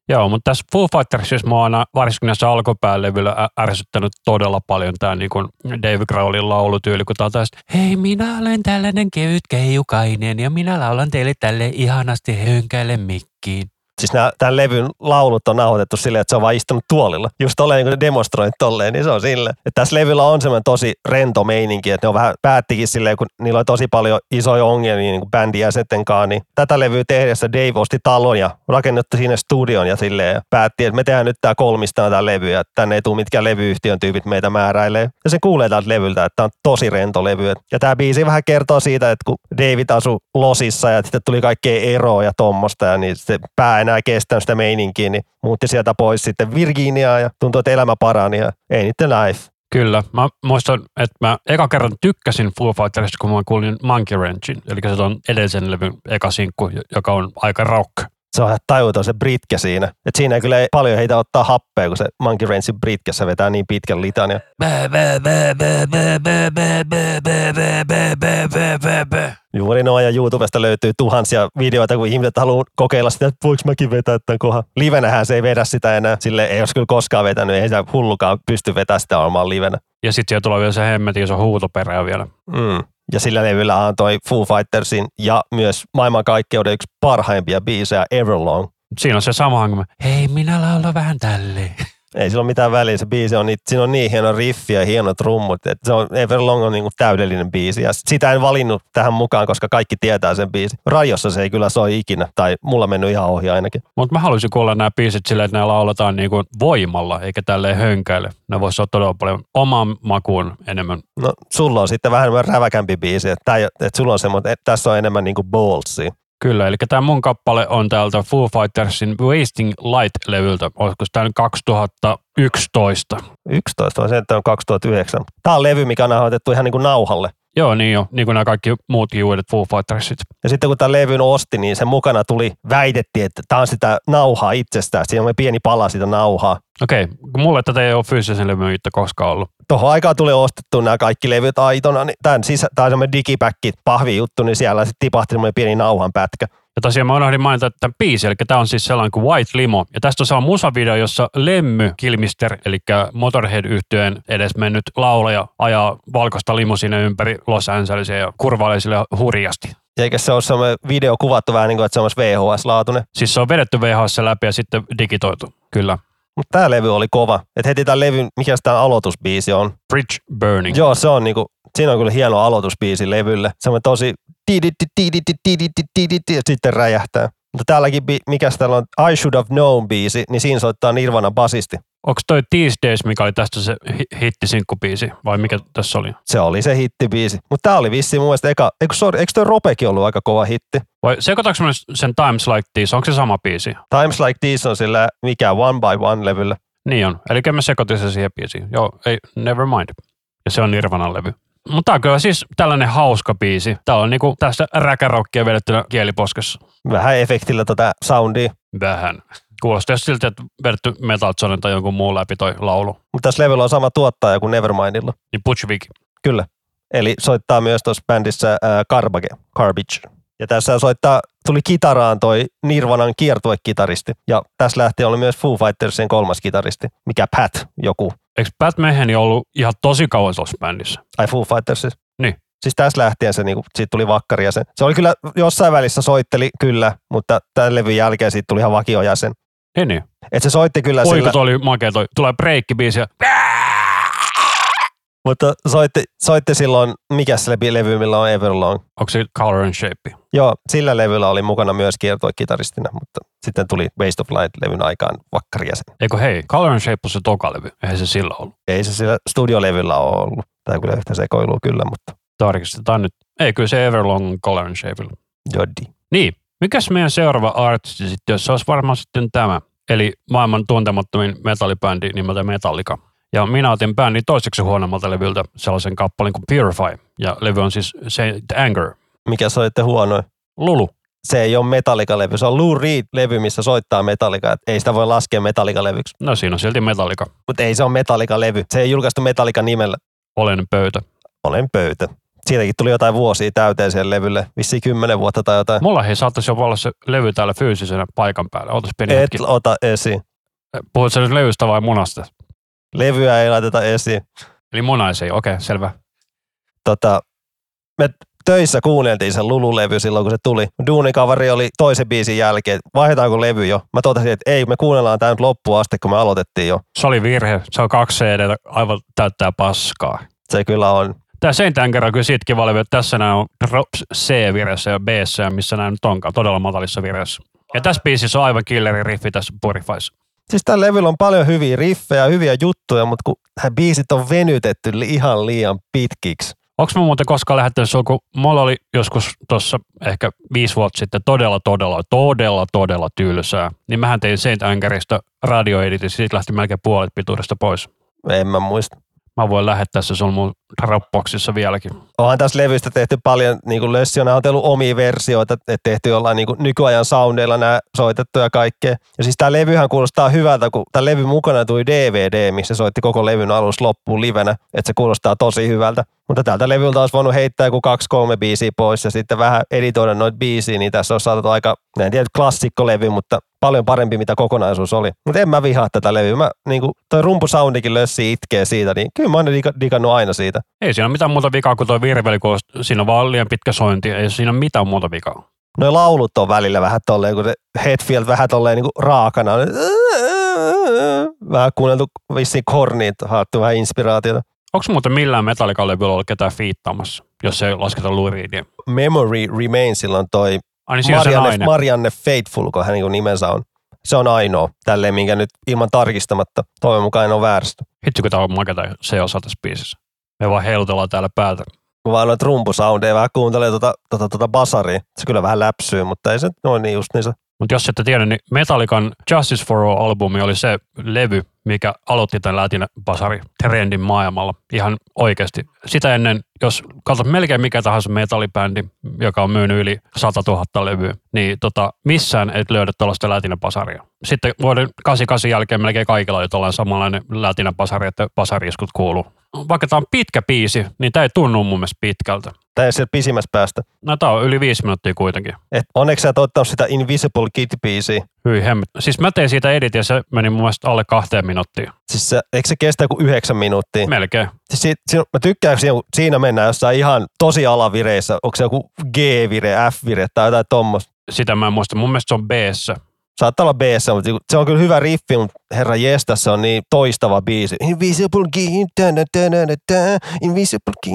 Joo, mutta tässä Foo Fightersissa mä oon aina varsinkin näissä alkupäälevyillä ärsyttänyt todella paljon tämä niin Dave Grohlin laulutyyli, kun tää taas, hei minä olen tällainen kevyt keijukainen ja minä laulan teille tälle ihanasti hönkäille mikkiin. Siis nämä, tämän levyn laulut on nauhoitettu silleen, että se on vaan istunut tuolilla. Just tolleen, niin kuin demonstroit tolleen, niin se on silleen. Että tässä levyllä on semmoinen tosi rento meininki, että ne on vähän päättikin silleen, kun niillä on tosi paljon isoja ongelmia niin bändin jäsenten kanssa, niin tätä levyä tehdessä Dave osti talon ja rakennetti sinne studion ja silleen ja päätti, että me tehdään nyt tämä kolmistaan tämä levy ja tänne ei tule mitkään levyyhtiön tyypit meitä määräilee. Ja se kuulee tältä levyltä, että tämä on tosi rento levy. Ja tämä biisi vähän kertoo siitä, että kun David asui Losissa ja sitten tuli kaikkea eroa ja tommosta ja niin se pää enää kestänyt sitä meininkiä, niin muutti sieltä pois sitten Virginiaa ja tuntui, että elämä parani ja ei niiden life. Kyllä, mä muistan, että mä eka kerran tykkäsin Foo Fightersista, kun mä kuulin Monkey Wrenchin, eli se on edellisen levyn eka sinkku, joka on aika rock. Se on ihan tajuton se britke siinä. Et siinä ei kyllä ei paljon heitä ottaa happea, kun se Monkey Wrenchin britkessä vetää niin pitkän litan. Ja juuri noin ja YouTubesta löytyy tuhansia videoita, kun ihmiset haluaa kokeilla sitä, että voiko mäkin vetää tämän kohan. Livenähän se ei vedä sitä enää. Sille ei olisi kyllä koskaan vetänyt, ei sitä hullukaan pysty vetämään sitä omaan livenä. Ja sitten siellä tulee vielä se hemmetin iso huutoperä vielä. Mm. Ja sillä levyllä on toi Foo Fightersin ja myös maailmankaikkeuden yksi parhaimpia biisejä Everlong. Siinä on se sama hanko. Hei, minä laulan vähän tälleen. Ei sillä ole mitään väliä, se biisi on, niin, siinä on niin hieno riffi ja hienot rummut, että se on Everlong on niin kuin täydellinen biisi ja sitä en valinnut tähän mukaan, koska kaikki tietää sen biisi. Radiossa se ei kyllä soi ikinä, tai mulla mennyt ihan ohi ainakin. Mutta mä haluaisin kuulla nämä biisit silleen, että ne lauletaan niinku voimalla, eikä tälleen hönkäile. Ne voisi olla todella paljon omaan makuun enemmän. No sulla on sitten vähän räväkämpi biisi, että, tää että sulla on semmoinen, että tässä on enemmän niin kuin ballsia. Kyllä, eli tämä mun kappale on täältä Foo Fightersin Wasting Light-levyltä. Olisiko tämä nyt 2011? 11 vai se, että on 2009. Tämä on levy, mikä on nauhoitettu ihan niin kuin nauhalle. Joo, niin jo, niin kuin nämä kaikki muutkin uudet Foo Fightersit. Ja sitten kun tämän levyn osti, niin sen mukana tuli, väitettiin, että tämä on sitä nauhaa itsestään. Siinä on pieni pala sitä nauhaa. Okei, kun mulle tätä ei ole fyysisen levyn itse koskaan ollut. Tuohon aikaan tuli ostettu nämä kaikki levyt aitona, niin tämän sisä, tai semmoinen digipäkki, pahvi juttu, niin siellä sitten tipahti semmoinen pieni nauhan pätkä. Ja tosiaan mä unohdin mainita tämän biisi, eli tämä on siis sellainen kuin White Limo. Ja tästä on sama musavideo, jossa Lemmy Kilmister, eli motorhead yhtyeen edes mennyt laulaja, ajaa valkoista limusiine ympäri Los Angelesia ja kurvailee sille hurjasti. Eikä se ole semmoinen video kuvattu vähän niin kuin, että se on VHS-laatuinen. Siis se on vedetty VHS läpi ja sitten digitoitu, kyllä. Mutta tämä levy oli kova. Että heti tämän levyn, mikä tämä aloitusbiisi on. Bridge Burning. Joo, se on niinku, siinä on kyllä hieno aloitusbiisi levylle. Se on tosi ja sitten räjähtää. Mutta täälläkin, mikä täällä on I Should Have Known biisi, niin siinä soittaa Nirvana basisti. Onko toi These Days, mikä oli tästä se hittisinkkubiisi, vai mikä tässä oli? Se oli se hittibiisi. Mutta tää oli vissi mun mielestä eka, eikö, sorry, eikö toi Ropekin ollut aika kova hitti? Vai sekoitaanko sen Times Like These, onko se sama biisi? Times Like These on sillä mikä One by One levyllä. Niin on, eli mä sekoitin se siihen biisiin. Joo, ei, never mind. Ja se on Nirvanan levy. Mutta tämä on kyllä siis tällainen hauska biisi. Tää on niinku tästä räkärokkia vedettynä kieliposkessa. Vähän efektillä tota soundia. Vähän. Kuulostaa siltä, että vedetty Metal tai jonkun muun läpi toi laulu. Mutta tässä levyllä on sama tuottaja kuin Nevermindilla. Niin Butch Vig. Kyllä. Eli soittaa myös tuossa bändissä äh, Carbage, Garbage. Ja tässä soittaa, tuli kitaraan toi Nirvanan kiertuekitaristi. Ja tässä lähti oli myös Foo Fightersin kolmas kitaristi, mikä Pat joku. Eikö Pat Meheni ollut ihan tosi kauan tuossa bändissä? Ai Foo Fightersissa? Niin. Siis tässä lähtien se, niinku, siitä tuli vakkari ja se. Se oli kyllä jossain välissä soitteli kyllä, mutta tämän levyn jälkeen siitä tuli ihan vakiojäsen. Niin, niin. Et se soitti kyllä Oi, sillä... oli makea toi. Tulee breikkibiisi ja... Mutta soitti, soitti silloin, mikä se levy, millä on Everlong? Onko se Color and Shape? Joo, sillä levyllä oli mukana myös kiertoikitaristina, mutta sitten tuli Waste of Light-levyn aikaan vakkarijäsen. Eikö hei, Color and Shape on se toka levy, eihän se sillä ollut. Ei se sillä studiolevyllä ole ollut. Tai kyllä yhtä sekoilua kyllä, mutta... Tarkistetaan nyt. Ei, kyllä se Everlong on Color and Shape. Joddi. Niin, mikäs meidän seuraava artisti sitten, jos se olisi varmaan sitten tämä. Eli maailman tuntemattomin metallibändi nimeltä Metallica. Ja minä otin bändin toiseksi huonommalta levyltä sellaisen kappaleen kuin Purify. Ja levy on siis Saint Anger. Mikä soitte huonoin? Lulu. Se ei ole Metallica-levy, se on Lou Reed-levy, missä soittaa Metallica. ei sitä voi laskea Metallica-levyksi. No siinä on silti Metallica. Mutta ei se ole Metallica-levy. Se ei julkaistu Metallica nimellä. Olen pöytä. Olen pöytä. Siitäkin tuli jotain vuosia täyteen siihen levylle, vissiin kymmenen vuotta tai jotain. Mulla ei saattaisi jo olla se levy täällä fyysisenä paikan päällä. Ootas pieni Et hetki. ota esiin. Puhutko nyt levystä vai munasta? Levyä ei laiteta esiin. Eli munaisia, okei, okay, selvä. Tota, me töissä kuunneltiin sen Lulu-levy silloin, kun se tuli. Duunikavari oli toisen biisin jälkeen, vaihdetaanko levy jo? Mä totesin, että ei, me kuunnellaan tämä nyt loppuun asti, kun me aloitettiin jo. Se oli virhe. Se on kaksi CD, aivan täyttää paskaa. Se kyllä on. Tämä Anger on kyllä siitä kiva levy, että tässä nämä on C-viressä ja b missä nämä nyt onkaan, todella matalissa viressä. Ja tässä biisissä on aivan killeri riffi tässä Purifies. Siis tällä levyllä on paljon hyviä riffejä, hyviä juttuja, mutta kun biisit on venytetty ihan liian pitkiksi. Onko mä muuten koskaan lähettänyt sinua, kun mulla oli joskus tuossa ehkä viisi vuotta sitten todella, todella, todella, todella tylsää, niin mähän tein Saint Angerista radioeditin, siitä lähti melkein puolet pituudesta pois. En mä muista. Mä voin lähettää se sun mun Dropboxissa vieläkin. Onhan tässä levystä tehty paljon, niin kuin Lössi on ajatellut omia versioita, että tehty jollain niin nykyajan soundeilla nämä soitettu ja kaikkea. Ja siis tämä levyhän kuulostaa hyvältä, kun tämä levy mukana tuli DVD, missä soitti koko levyn alus loppuun livenä, että se kuulostaa tosi hyvältä. Mutta tältä levyltä olisi voinut heittää joku kaksi-kolme biisiä pois ja sitten vähän editoida noita biisiä, niin tässä on saatu aika, en tiedä klassikkolevy, mutta paljon parempi mitä kokonaisuus oli. Mutta en mä vihaa tätä levyä. Mä, niin kuin, toi rumpusoundikin lössi itkee siitä, niin kyllä mä oon digannut aina siitä. Ei siinä ole mitään muuta vikaa kuin tuo virveli, kun siinä on vaan liian pitkä sointi. Ei siinä ole mitään muuta vikaa. Noin laulut on välillä vähän tolleen, kun Hetfield vähän tolleen niin kuin raakana. Vähän kuunneltu vissiin korniin, haettu vähän inspiraatiota. Onko muuten millään metallikalle ollut ketään fiittaamassa, jos ei lasketa Luridia? Memory Remains on toi Ai niin Marianne, Marianne Faithful, kun hän niin nimensä on. Se on ainoa tälleen, minkä nyt ilman tarkistamatta toivon mukaan en ole väärästä. Hitsi, kun tämä on maketa se osa tässä biisissä. Me vaan heilutellaan täällä päätä. Kun vaan noita rumpusoundeja vähän kuuntelee tuota, tuota, tuota basaria. Se kyllä vähän läpsyy, mutta ei se noin niin just niin se. Mutta jos ette tiedä, niin Metallican Justice for All-albumi oli se levy, mikä aloitti tämän Latin basari trendin maailmalla ihan oikeasti. Sitä ennen, jos katsot melkein mikä tahansa metallibändi, joka on myynyt yli 100 000 levyä, niin tota, missään et löydä tällaista Latin basaria. Sitten vuoden 88 jälkeen melkein kaikilla on tällainen samanlainen Latin basari, että basariskut kuuluu. Vaikka tämä on pitkä biisi, niin tämä ei tunnu mun mielestä pitkältä. Tämä ei siellä pisimmässä päästä. No tämä on yli viisi minuuttia kuitenkin. Et onneksi sä et ottanut sitä Invisible Kid-biisiä. Hyi hemmet. Siis mä tein siitä edit ja se meni mun mielestä alle kahteen minuuttiin. Siis se, eikö se kestä kuin yhdeksän minuuttia? Melkein. Siis si, si, mä tykkään, kun siinä, mennään jossain ihan tosi alavireissä. Onko se joku G-vire, F-vire tai jotain tuommoista? Sitä mä en muista. Mun mielestä se on b Saattaa olla b mutta se on kyllä hyvä riffi, mutta herra jesta, se on niin toistava biisi. Invisible key, invisible key,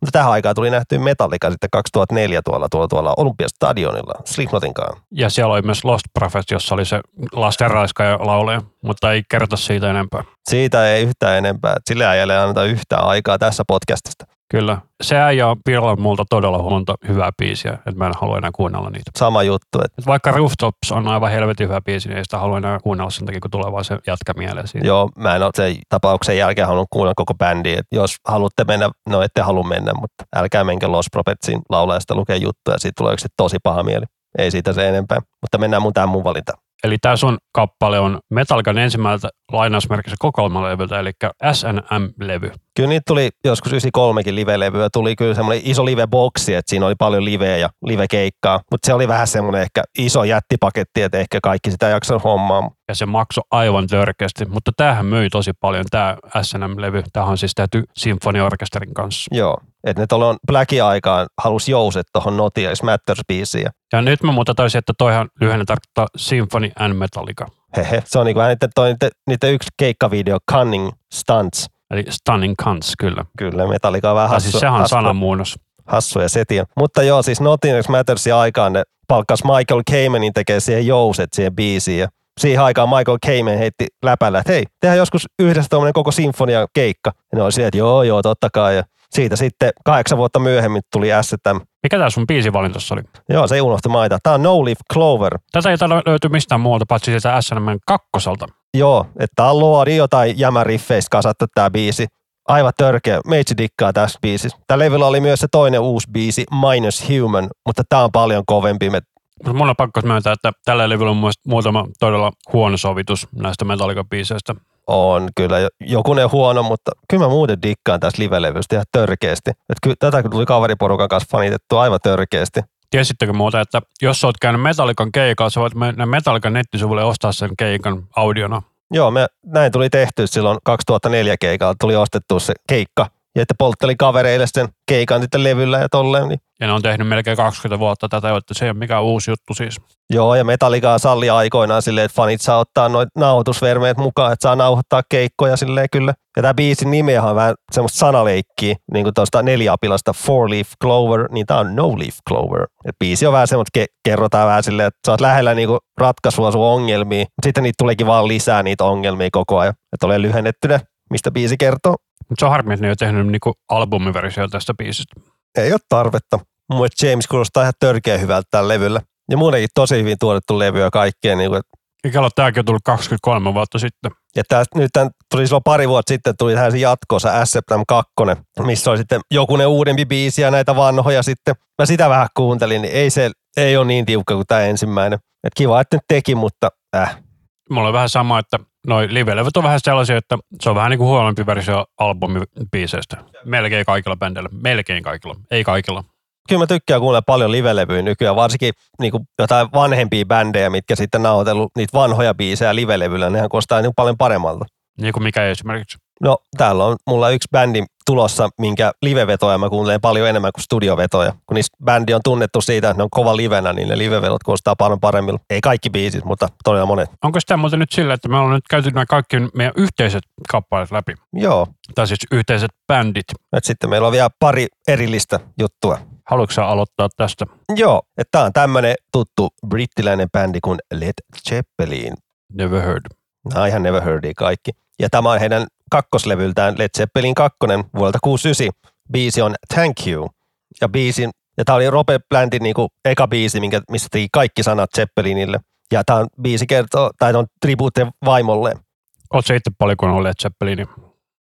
mutta tähän aikaan tuli nähty Metallica sitten 2004 tuolla, tuolla, tuolla Olympiastadionilla Slipknotin kanssa. Ja siellä oli myös Lost Prophet, jossa oli se lastenraiskaja laulee, mutta ei kerrota siitä enempää. Siitä ei yhtään enempää. Sille ei anneta yhtään aikaa tässä podcastista. Kyllä. Se äijä on pilannut multa todella monta hyvää biisiä, että mä en halua enää kuunnella niitä. Sama juttu. Että... Et vaikka Rooftops on aivan helvetin hyvä biisi, niin ei sitä halua enää kuunnella sen takia, kun tulee vaan se jatka mieleen siitä. Joo, mä en ole sen tapauksen jälkeen halunnut kuunnella koko bändi. Et jos haluatte mennä, no ette halua mennä, mutta älkää menkö Los Prophetsin laulajasta lukea juttuja, siitä tulee yksi tosi paha mieli. Ei siitä se enempää, mutta mennään mun tähän mun valinta. Eli tämä sun kappale on Metallican ensimmäiseltä lainausmerkissä kokoelmalevyltä, eli SNM-levy. Kyllä niitä tuli joskus 93kin live-levyä, tuli kyllä semmoinen iso live-boksi, että siinä oli paljon liveä ja live-keikkaa, mutta se oli vähän semmoinen ehkä iso jättipaketti, että ehkä kaikki sitä jaksaa hommaa. Ja se maksoi aivan törkeästi, mutta tämähän myi tosi paljon, tämä SNM-levy. Tämä on siis tehty sinfoniorkesterin kanssa. Joo, että ne tuolloin Blackin aikaan halusi jouset tuohon Notia matters biisiin. Ja nyt mä muuta taisin, että toihan lyhenne tarkoittaa Symphony and Metallica. Hehe, se on niinku niiden, toi, niiden, niiden yksi keikkavideo, Cunning Stunts. Eli Stunning Cunts, kyllä. Kyllä, Metallica on vähän hassu. Siis sehän on sanamuunnos. Hassuja setiä. Mutta joo, siis Nothing Mattersin aikaan ne palkkas Michael Kamenin tekee siihen jouset siihen biisiin. Ja siihen aikaan Michael Kamen heitti läpällä, että hei, tehdään joskus yhdessä tuommoinen koko sinfonia keikka. Ja ne oli siellä, että joo, joo, totta kai. Ja siitä sitten kahdeksan vuotta myöhemmin tuli STM. Mikä tämä sun biisivalintossa oli? Joo, se ei unohtu mainita. Tämä on No Leaf Clover. Tätä ei löyty mistään muualta, paitsi siitä SNM kakkoselta. Joo, että on luodi jotain jämäriffeistä kasattu tämä biisi. Aivan törkeä. Meitsi dikkaa tässä biisissä. Tällä levyllä oli myös se toinen uusi biisi, Minus Human, mutta tämä on paljon kovempi. Me Mun on pakko myöntää, että tällä levyllä on muutama todella huono sovitus näistä Metallica-biiseistä. On kyllä jokunen huono, mutta kyllä mä muuten dikkaan tästä live-levystä ihan törkeästi. Et kyllä, tätä tuli kaveriporukan kanssa fanitettu aivan törkeästi. Tiesittekö muuta, että jos oot käynyt Metallican keikalla, sä voit mennä Metallican nettisivulle ostaa sen keikan audiona? Joo, me, näin tuli tehty silloin 2004 keikalla, tuli ostettu se keikka ja että poltteli kavereille sen keikan sitten levyllä ja tolleen. Niin. Ja ne on tehnyt melkein 20 vuotta tätä, että se ei ole mikään uusi juttu siis. Joo, ja Metallica salli aikoinaan silleen, että fanit saa ottaa noin nauhoitusvermeet mukaan, että saa nauhoittaa keikkoja silleen kyllä. Ja tämä biisin nimi on vähän semmoista sanaleikkiä, niin kuin tuosta neljäapilasta Four Leaf Clover, niin tämä on No Leaf Clover. Et biisi on vähän semmoista, ke- kerrotaan vähän silleen, että sä oot lähellä niinku ratkaisua sun ongelmiin, mutta sitten niitä tuleekin vaan lisää niitä ongelmia koko ajan. Että ole lyhennettynä, mistä biisi kertoo. Mutta se on harmi, että ne ei ole tehnyt niinku albumiversiota tästä biisistä. Ei ole tarvetta. Mun James kuulostaa ihan törkeä hyvältä tällä levyllä. Ja muutenkin tosi hyvin tuotettu levy ja kaikkea. Niin kuin, Ikällä tämäkin on tullut 23 vuotta sitten. Ja tää, nyt tämän, tuli silloin pari vuotta sitten, tuli tähän se jatkossa S-Septem 2, missä oli sitten jokunen uudempi biisi ja näitä vanhoja sitten. Mä sitä vähän kuuntelin, niin ei se ei ole niin tiukka kuin tämä ensimmäinen. Et kiva, että nyt teki, mutta äh. Mulla on vähän sama, että noi live-levyt on vähän sellaisia, että se on vähän niin kuin huonompi versio albumibiiseistä. Melkein kaikilla bändeillä. Melkein kaikilla. Ei kaikilla. Kyllä mä tykkään kuunnella paljon live-levyjä nykyään, varsinkin niin kuin jotain vanhempia bändejä, mitkä sitten nauhoitellut niitä vanhoja biisejä live-levyllä. Nehän kostaa niin paljon paremmalta. Niin kuin mikä esimerkiksi? No täällä on mulla yksi bändi tulossa, minkä livevetoja mä kuuntelen paljon enemmän kuin studiovetoja. Kun niistä bändi on tunnettu siitä, että ne on kova livenä, niin ne livevedot kuulostaa paljon paremmilla. Ei kaikki biisit, mutta todella monet. Onko sitä muuten nyt sillä, että me ollaan nyt käyty nämä kaikki meidän yhteiset kappaleet läpi? Joo. Tai siis yhteiset bändit. Et sitten meillä on vielä pari erillistä juttua. Haluatko aloittaa tästä? Joo, että tämä on tämmöinen tuttu brittiläinen bändi kuin Led Zeppelin. Never heard. Nämä ihan Never Heardia kaikki. Ja tämä on heidän kakkoslevyltään Led Zeppelin 2 vuodelta 69. Biisi on Thank You. Ja biisin, ja tämä oli Robert Plantin niinku eka biisi, minkä, missä teki kaikki sanat Zeppelinille. Ja tämä on biisi kertoo, tai on tribuutte vaimolle. Oletko itse paljon kun on Led Zeppelin?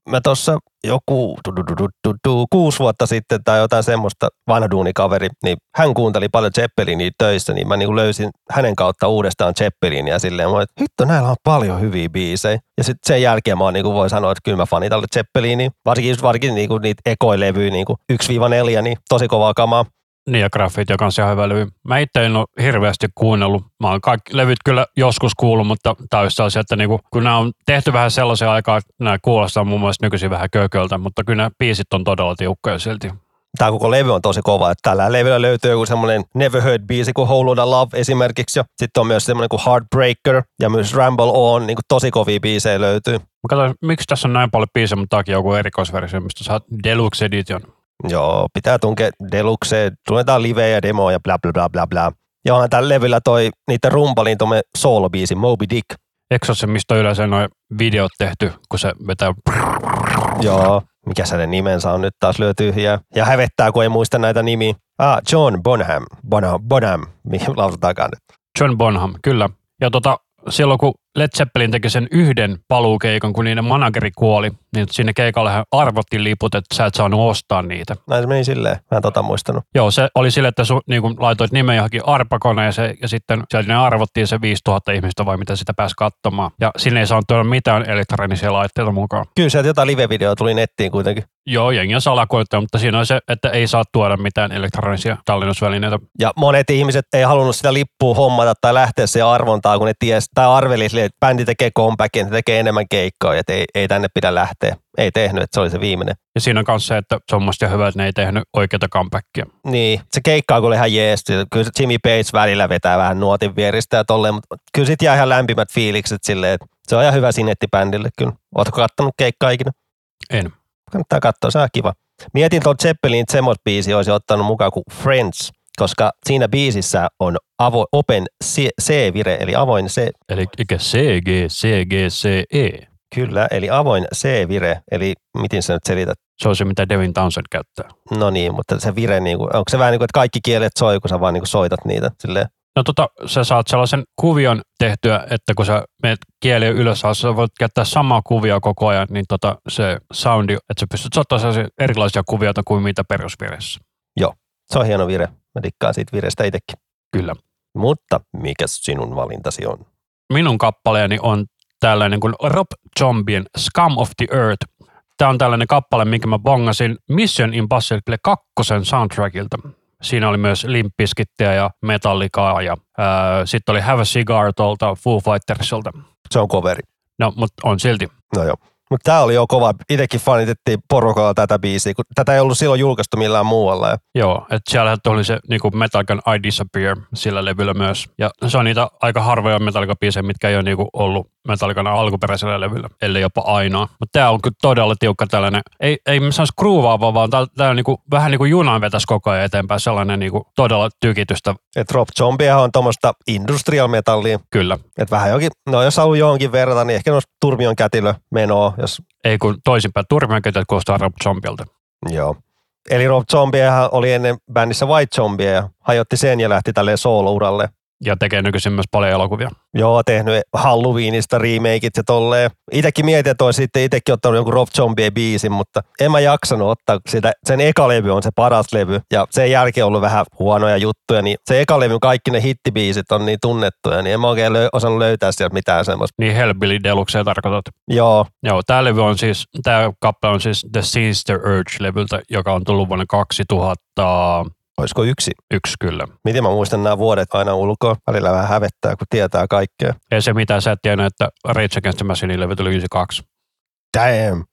Mä tuossa joku du, du, du, du, du, kuusi vuotta sitten tai jotain semmoista vanha duunikaveri, niin hän kuunteli paljon Zeppelinia töissä, niin mä niin löysin hänen kautta uudestaan Zeppelinia ja silleen, mä että hitto, näillä on paljon hyviä biisejä. Ja sitten sen jälkeen mä niin voi sanoa, että kyllä mä fanitan Zeppelinia, varsinkin, varsinkin niin kuin niitä ekoilevyjä, niin 1-4, niin tosi kovaa kamaa. Niin ja graffiti, joka on ihan hyvä levy. Mä itse en ole hirveästi kuunnellut. Mä oon kaikki levyt kyllä joskus kuullut, mutta olisi sellaisia, että niinku, kun nämä on tehty vähän sellaisia aikaa, että nämä kuulostaa mun mielestä nykyisin vähän kököltä, mutta kyllä nämä biisit on todella tiukkoja silti. Tämä koko levy on tosi kova. Että tällä levyllä löytyy joku semmoinen Never Heard biisi kuin Whole Lotta Love esimerkiksi. Ja sitten on myös semmoinen kuin Heartbreaker ja myös Ramble On. Niin kuin tosi kovia biisejä löytyy. Mä katsoin, miksi tässä on näin paljon biisejä, mutta tämäkin joku erikoisversio, mistä saat Deluxe Edition. Joo, pitää tunkea Deluxe, tunnetaan live ja demo ja bla bla bla bla bla. Ja onhan tällä levyllä toi niiden rumpalin tuomme soolobiisi Moby Dick. Eikö se ole se, mistä yleensä noin videot tehty, kun se vetää... Joo, mikä se nimensä on nyt taas lyö tyhjää. Ja hävettää, kun ei muista näitä nimiä. Ah, John Bonham. Bonham, Bonham mihin lausutaankaan nyt. John Bonham, kyllä. Ja tota, silloin kun Led Zeppelin teki sen yhden paluukeikan, kun niiden manageri kuoli, niin sinne keikalle arvottiin liput, että sä et saanut ostaa niitä. Näin se meni silleen. Mä en tota muistanut. Joo, se oli sille, että su, niin kun laitoit nimen johonkin arpakoneeseen ja sitten sieltä ne arvottiin se 5000 ihmistä vai mitä sitä pääsi katsomaan. Ja sinne ei saanut tuoda mitään elektronisia laitteita mukaan. Kyllä sieltä jotain live-videoa tuli nettiin kuitenkin. Joo, jengi on salakoittaa, mutta siinä on se, että ei saa tuoda mitään elektronisia tallennusvälineitä. Ja monet ihmiset ei halunnut sitä lippua hommata tai lähteä siihen arvontaan, kun ne ties, tai arveli, että bändi tekee comebackin, tekee enemmän keikkoa, että ei, ei tänne pidä lähteä. Ei tehnyt, että se oli se viimeinen. Ja siinä on myös se, että se on musta hyvä, että ne ei tehnyt oikeita comebackia. Niin, se keikkaa kun oli ihan jees. Kyllä Jimmy Page välillä vetää vähän nuotin vieristä ja tolleen, mutta kyllä sit jää ihan lämpimät fiilikset silleen, että se on ihan hyvä sinetti bändille kyllä. Ootko kattonut keikkaa ikinä? En. Kannattaa katsoa, se on kiva. Mietin tuon Zeppelin Zemos biisi olisi ottanut mukaan kuin Friends, koska siinä biisissä on avo, open C-vire, eli avoin C. Eli ikä C, G, C, G, C, E. Kyllä, eli avoin C-vire, eli miten sä nyt selität? Se on se, mitä Devin Townsend käyttää. No niin, mutta se vire, niin kuin, onko se vähän niin kuin, että kaikki kielet soi, kun sä vaan niin kuin soitat niitä silleen? No tota, sä saat sellaisen kuvion tehtyä, että kun sä menet kieli ylös, sä voit käyttää samaa kuvia koko ajan, niin tota, se soundi, että sä pystyt soittamaan erilaisia kuvioita kuin mitä perusviressä. Joo, se on hieno vire. Mä dikkaan siitä virestä itsekin. Kyllä. Mutta mikä sinun valintasi on? Minun kappaleeni on tällainen kuin Rob Zombien Scum of the Earth. Tämä on tällainen kappale, minkä mä bongasin Mission Impossible 2 soundtrackilta. Siinä oli myös Limpiskittiä ja Metallicaa ja sitten oli Have a Cigar tuolta Foo Fightersilta. Se on coveri. No, mutta on silti. No joo. Mutta tämä oli jo kova. Itsekin fanitettiin porukalla tätä biisiä, kun tätä ei ollut silloin julkaistu millään muualla. Ja. Joo, että siellä oli se niinku Metallican I Disappear sillä levyllä myös. Ja se on niitä aika harvoja Metallica-biisejä, mitkä ei ole niinku ollut Metallican alkuperäisellä levyllä, ellei jopa ainoa. Mutta tämä on kyllä todella tiukka tällainen, ei, ei sanoisi kruuvaava, vaan tämä on niinku, vähän niin kuin junan vetäisi koko ajan eteenpäin, sellainen niinku todella tykitystä. Et Rob Zombie on tuommoista industrial metallia. Kyllä. Et vähän jokin, no jos haluaa johonkin verrata, niin ehkä noista Turmion kätilö menoa. Jos... Ei kun toisinpäin, Turmion kätilö kuulostaa Rob Zombielta. Joo. Eli Rob Zombie oli ennen bändissä White Zombie ja hajotti sen ja lähti tälleen solo-uralle ja tekee nykyisin myös paljon elokuvia. Joo, tehnyt Halloweenista remakeit ja tolleen. Itekin mietin, että olisi sitten itsekin ottanut jonkun Rob Zombie biisin, mutta en mä jaksanut ottaa sitä. Sen eka levy on se paras levy ja sen jälkeen on ollut vähän huonoja juttuja, niin se eka levy, kaikki ne hittibiisit on niin tunnettuja, niin en mä oikein löy- osannut löytää sieltä mitään semmoista. Niin Hellbilly Deluxe tarkoitat? Joo. Joo, tämä levy on siis, tämä kappale on siis The Sinister Urge-levyltä, joka on tullut vuonna 2000 Olisiko yksi? Yksi kyllä. Miten mä muistan nämä vuodet aina ulkoa? Välillä vähän hävettää, kun tietää kaikkea. Ei se mitään, sä et tiennyt, että Rage Against the Machine levy tuli 92. Damn.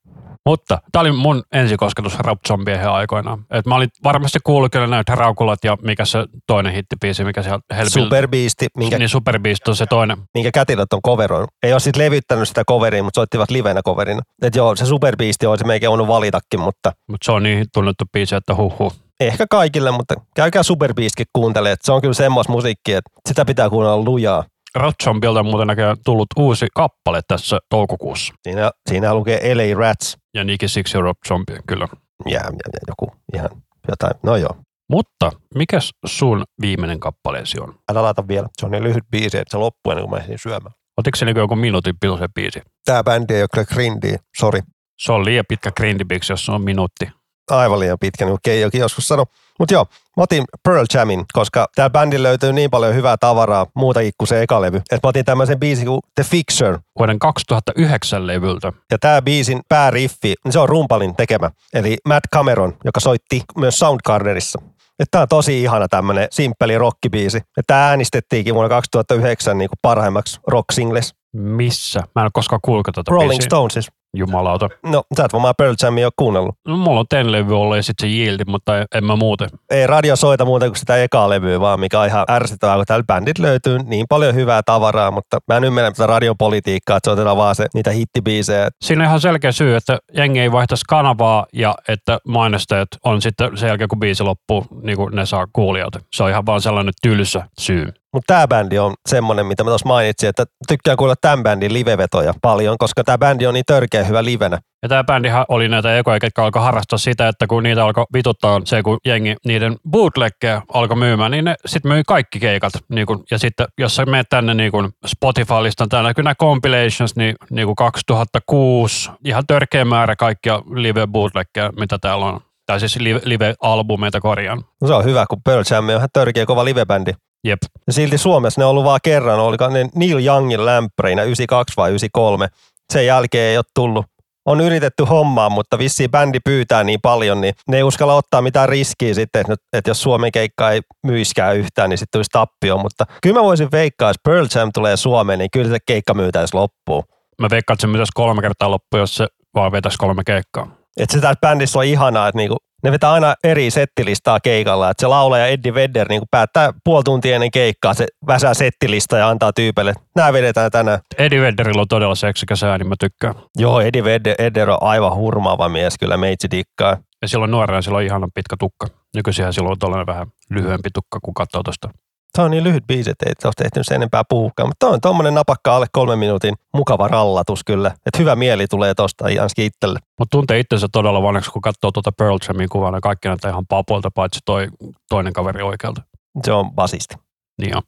Mutta tämä oli mun ensikosketus Rob Zombiehen aikoinaan. Et mä olin varmasti kuullut kyllä näitä Raukulat ja mikä se toinen hittipiisi, mikä se Hellbill... Superbeasti. Minkä, niin Superbeast on se toinen. Minkä kätilöt on coveroinut. Ei ole sitten levyttänyt sitä coveria, mutta soittivat livenä coverina. Et joo, se Superbeast olisi meidän voinut valitakin, mutta... Mutta se on niin tunnettu biisi, että huh huh ehkä kaikille, mutta käykää Superbeastkin kuuntelemaan. Se on kyllä semmoista musiikkia, että sitä pitää kuunnella lujaa. Ratzombilta on muuten näköjään tullut uusi kappale tässä toukokuussa. Siinä, siinä lukee LA Rats. Ja Nicky Six Rob Zombie, kyllä. Ja, ja, ja joku ihan jotain, no joo. Mutta mikäs sun viimeinen kappaleesi on? Älä laita vielä. Se on niin lyhyt biisi, että se loppuu ennen kuin mä ehdin syömään. Otiko se niin joku minuutin pituisen biisi? Tää bändi ei ole kyllä grindiä, sori. Se on liian pitkä grindibiksi, jos se on minuutti aivan liian pitkä, niin kuin Keijokin joskus sanoi. Mutta joo, mä otin Pearl Jamin, koska täällä bändillä löytyy niin paljon hyvää tavaraa, muutakin kuin se eka levy. Että mä otin tämmöisen biisin kuin The Fixer. Vuoden 2009 levyltä. Ja tämä biisin pääriffi, niin se on Rumpalin tekemä. Eli Matt Cameron, joka soitti myös Soundgardenissa. Tämä on tosi ihana tämmöinen simppeli rockibiisi. Tämä äänestettiinkin vuonna 2009 niin kuin parhaimmaksi rock singles. Missä? Mä en ole koskaan kuullut tätä Rolling biisiä. Stonesis. Jumalauta. No, sä et varmaan Pearl Jamia ole kuunnellut. No, mulla on ten levy ollut ja sitten se Yieldi, mutta en, mä muuten. Ei radio soita muuta kuin sitä ekaa levyä vaan, mikä on ihan ärsyttävää, kun täällä bändit löytyy niin paljon hyvää tavaraa, mutta mä en ymmärrä tätä radiopolitiikkaa, että soitetaan vaan se, niitä hittibiisejä. Siinä on ihan selkeä syy, että jengi ei vaihtaisi kanavaa ja että mainostajat on sitten sen jälkeen, kun biisi loppuu, niin kuin ne saa kuulijoita. Se on ihan vaan sellainen tylsä syy. Mutta tämä bändi on semmoinen, mitä mä tuossa mainitsin, että tykkään kuulla tämän bändin livevetoja paljon, koska tämä bändi on niin törkeä hyvä livenä. Ja tämä bändihän oli näitä ekoja, ketkä alkoi harrastaa sitä, että kun niitä alkoi vituttaa se, kun jengi niiden bootleggejä alkoi myymään, niin ne sitten myi kaikki keikat. Niin kun, ja sitten jos sä menet tänne niin kun Spotify-listan, täällä näkyy nämä compilations, niin, niin kun 2006, ihan törkeä määrä kaikkia live bootleggeja, mitä täällä on. Tai siis live- live-albumeita korjaan. No se on hyvä, kun Pearl Jam on ihan törkeä kova livebändi. Jep. Ja silti Suomessa ne on ollut vaan kerran, oliko ne Neil Youngin lämpäreinä 92 vai 93. Sen jälkeen ei ole tullut. On yritetty hommaa, mutta vissiin bändi pyytää niin paljon, niin ne ei uskalla ottaa mitään riskiä sitten, että, jos Suomen keikka ei myiskään yhtään, niin sitten tulisi tappio. Mutta kyllä mä voisin veikkaa, jos Pearl Jam tulee Suomeen, niin kyllä se keikka myytäisi loppuun. Mä veikkaan, että se myös kolme kertaa loppu, jos se vaan vetäisi kolme keikkaa. Että se tässä bändissä on ihanaa, että niinku, ne vetää aina eri settilistaa keikalla. Että se laulaja Eddie Vedder niinku päättää puoli tuntia ennen keikkaa, se väsää settilista ja antaa tyypelle, nämä vedetään tänään. Eddie Vedderillä on todella seksikäs ääni, mä tykkään. Joo, Eddie Vedder, Vedder on aivan hurmaava mies, kyllä meitsi dikkaa. Ja silloin nuorena sillä on ihana pitkä tukka. Nykyisinhän silloin on tollainen vähän lyhyempi tukka, kun katsoo tuosta. Tämä on niin lyhyt biisi, että ei ole tehty sen enempää puhukaan. Mutta on tuommoinen napakka alle kolmen minuutin mukava rallatus kyllä. Että hyvä mieli tulee tosta ainakin itselle. Mutta tuntee itsensä todella vanhaksi, kun katsoo tuota Pearl Jamin kuvaa, kaikki näyttää ihan papoilta, paitsi toi toinen kaveri oikealta. Se on basisti. Niin on.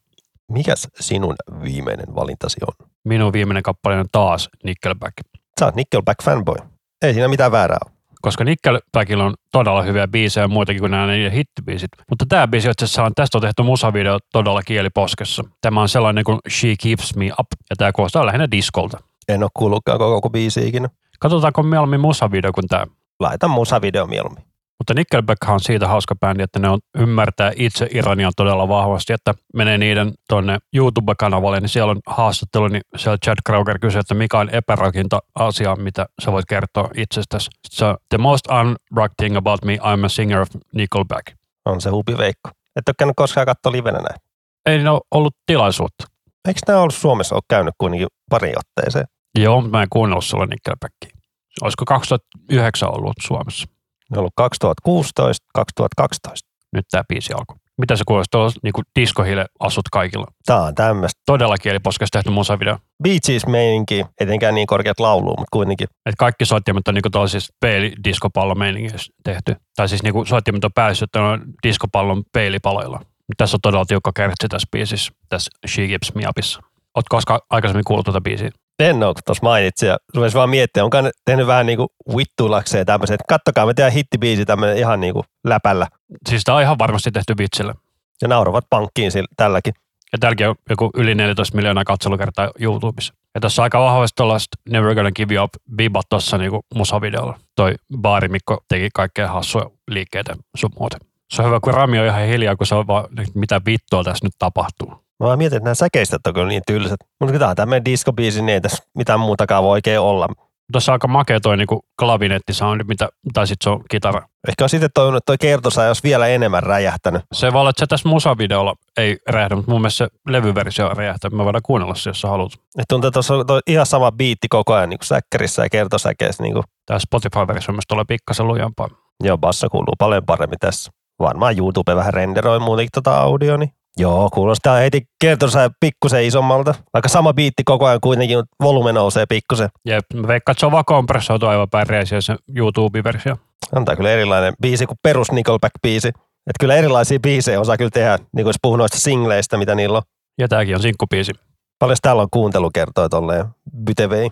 Mikäs sinun viimeinen valintasi on? Minun viimeinen kappale on taas Nickelback. Sä oot Nickelback fanboy. Ei siinä mitään väärää ole. Koska Nickelbackilla on todella hyviä biisejä muitakin kuin nämä niiden hittibiisit. Mutta tämä biisi itse asiassa on, tästä on tehty musavideo todella kieliposkessa. Tämä on sellainen kuin She Keeps Me Up ja tämä kuulostaa lähinnä diskolta. En ole kuullutkaan koko, koko biisi ikinä. Katsotaanko mieluummin musavideo kuin tämä. Laitan musavideo mieluummin. Mutta Nickelback on siitä hauska bändi, että ne on, ymmärtää itse Irania todella vahvasti, että menee niiden tuonne YouTube-kanavalle, niin siellä on haastattelu, niin siellä Chad Kroger kysyy, että mikä on epärakinta asia, mitä sä voit kertoa itsestäsi. So, the most unrock thing about me, I'm a singer of Nickelback. On se hupi Veikko. Et ole käynyt koskaan katsoa livenä näin. Ei ne ole ollut tilaisuutta. Eikö nämä ollut Suomessa ole käynyt kuitenkin pari otteeseen? Joo, mutta mä en kuunnellut silloin Nickelbackia. Olisiko 2009 ollut Suomessa? Ne on ollut 2016, 2012. Nyt tämä biisi alkoi. Mitä se kuulostaa? Niin kuin diskohille asut kaikilla. Tää on tämmöistä. Todella kieliposkessa tehty musavideo. Bee Gees meininki, etenkään niin korkeat laulua, mutta kuitenkin. Että kaikki soittimet on niinku tuollaisissa peilidiskopallomeiningissä tehty. Tai siis niinku soittimet on päässyt on diskopallon peilipaloilla. Tässä on todella tiukka kertsi tässä biisissä, tässä She Gives Me Upissa. Ootko koskaan aikaisemmin kuullut tuota biisiä? En ole, kun tuossa mainitsin ja rupesi vaan miettiä, onko ne tehnyt vähän niin kuin vittulakseen tämmöisen, että kattokaa, me tehdään hittibiisi tämmöinen ihan niin kuin läpällä. Siis tämä on ihan varmasti tehty vitsillä. Ja nauravat pankkiin sillä, tälläkin. Ja täälläkin on joku yli 14 miljoonaa katselukertaa YouTubessa. Ja tässä on aika vahvasti tuollaista Never Gonna Give You Up vibat tuossa niinku musavideolla. Toi baarimikko teki kaikkea hassuja liikkeitä sun muuta. Se on hyvä, kun Rami on ihan hiljaa, kun se on vaan, mitä vittua tässä nyt tapahtuu. Mä vaan mietin, että nämä säkeistöt on kyllä niin tylsät. Mutta tämä on tämmöinen diskobiisi, niin ei tässä mitään muutakaan voi oikein olla. Tuossa on aika makea toi niinku klavinettisoundi, mitä, tai sitten se on kitara. Ehkä on sitten toivonut, että toi kertosa olisi vielä enemmän räjähtänyt. Se voi olla, että se tässä musavideolla ei räjähdä, mutta mun mielestä se levyversio on räjähtänyt. Me voidaan kuunnella se, jos sä haluat. Että tuntuu, että tuossa on toi ihan sama biitti koko ajan niin kuin säkkärissä ja kertosäkeissä. Niin kuin, Tämä Spotify-versio myös tulee pikkasen lujempaa. joo, bassa kuuluu paljon paremmin tässä. Varmaan YouTube vähän renderoi muutenkin tota audio, niin Joo, kuulostaa heti kertosa pikkusen isommalta. Vaikka sama biitti koko ajan kuitenkin, mutta volume nousee pikkusen. Jep, mä veikkaan, että se on vaan kompressoitu aivan päreisiä se YouTube-versio. Antaa kyllä erilainen biisi kuin perus Nickelback-biisi. Että kyllä erilaisia biisejä osaa kyllä tehdä, niin kuin jos puhuu noista singleistä, mitä niillä on. Ja tääkin on sinkkubiisi. Paljon täällä on kuuntelukertoja tolleen Bytevei.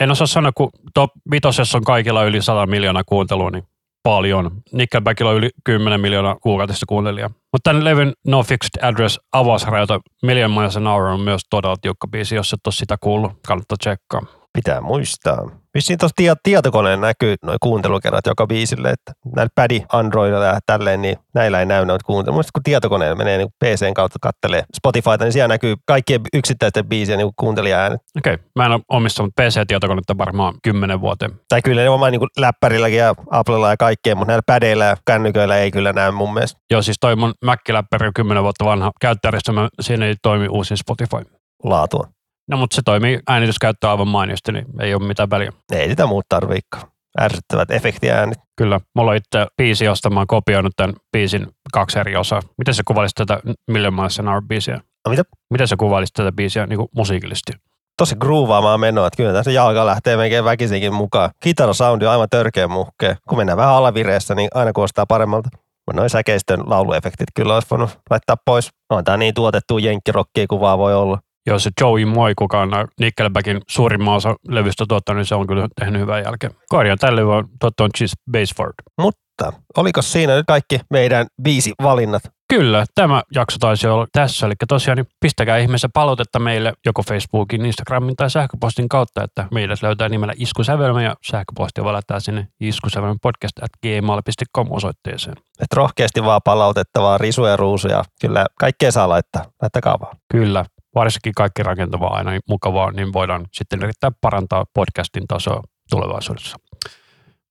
En osaa sanoa, kun top vitosessa on kaikilla yli 100 miljoonaa kuuntelua, niin paljon. Nickelbackilla on yli 10 miljoonaa kuukautista kuuntelijaa. Mutta tämän levyn No Fixed Address avausrajoita Million Miles an Hour on myös todella tiukka biisi, jos et ole sitä kuullut. Kannattaa tsekkaa. Pitää muistaa. Vissiin tuossa tie- tietokoneen näkyy noin kuuntelukerrat joka biisille, että näillä pädi Androidilla ja tälleen, niin näillä ei näy noita kuuntelua. Mutta kun tietokoneella menee niin PCn kautta kattelee Spotifyta, niin siellä näkyy kaikkien yksittäisten biisien niin kuuntelijaäänet. Okei, okay. mä en ole omistanut PC-tietokonetta varmaan kymmenen vuoteen. Tai kyllä ne omaa niin läppärilläkin ja Applella ja kaikkea, mutta näillä pädeillä ja kännyköillä ei kyllä näy mun mielestä. Joo, siis toi mun Mac-läppäri on kymmenen vuotta vanha käyttäjärjestelmä, siinä ei toimi uusin Spotify. Laatua. No mutta se toimii äänityskäyttö aivan mainiosti, niin ei ole mitään väliä. Ei sitä muuta tarviikaan. Ärsyttävät efektiäänit. Kyllä. Mulla on itse biisi, josta mä oon kopioinut tämän biisin kaksi eri osaa. Miten sä kuvailisit tätä Million Miles an Hour biisiä? No mitä? Miten sä kuvailisit tätä biisiä niin kuin musiikillisesti? Tosi groovaamaan menoa, että kyllä tässä jalka lähtee melkein väkisinkin mukaan. Kitarasoundi on aivan törkeä muhkea. Kun mennään vähän alavireessä, niin aina kuulostaa paremmalta. Mutta noin säkeistön lauluefektit kyllä olisi voinut laittaa pois. On tää niin tuotettu jenkkirokkia kuin vaan voi olla. Joo, se Joey Moi, kuka on Nickelbackin suurimman osa levystä tuottanut, niin se on kyllä tehnyt hyvää jälkeen. Korjaan tälle on tuottanut Cheese Baseford. Mutta oliko siinä nyt kaikki meidän viisi valinnat? Kyllä, tämä jakso taisi olla tässä. Eli tosiaan niin pistäkää ihmeessä palautetta meille joko Facebookin, Instagramin tai sähköpostin kautta, että meidät löytää nimellä Iskusävelmä ja sähköpostia voi laittaa sinne iskusävelmäpodcast at gmail.com osoitteeseen. Et rohkeasti vaan palautettavaa risuja ja ruusuja. Kyllä kaikkea saa laittaa. Laittakaa vaan. Kyllä, varsinkin kaikki rakentavaa aina niin mukavaa, niin voidaan sitten yrittää parantaa podcastin tasoa tulevaisuudessa.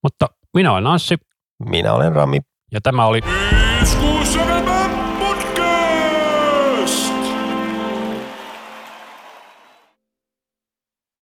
Mutta minä olen Anssi. Minä olen Rami. Ja tämä oli...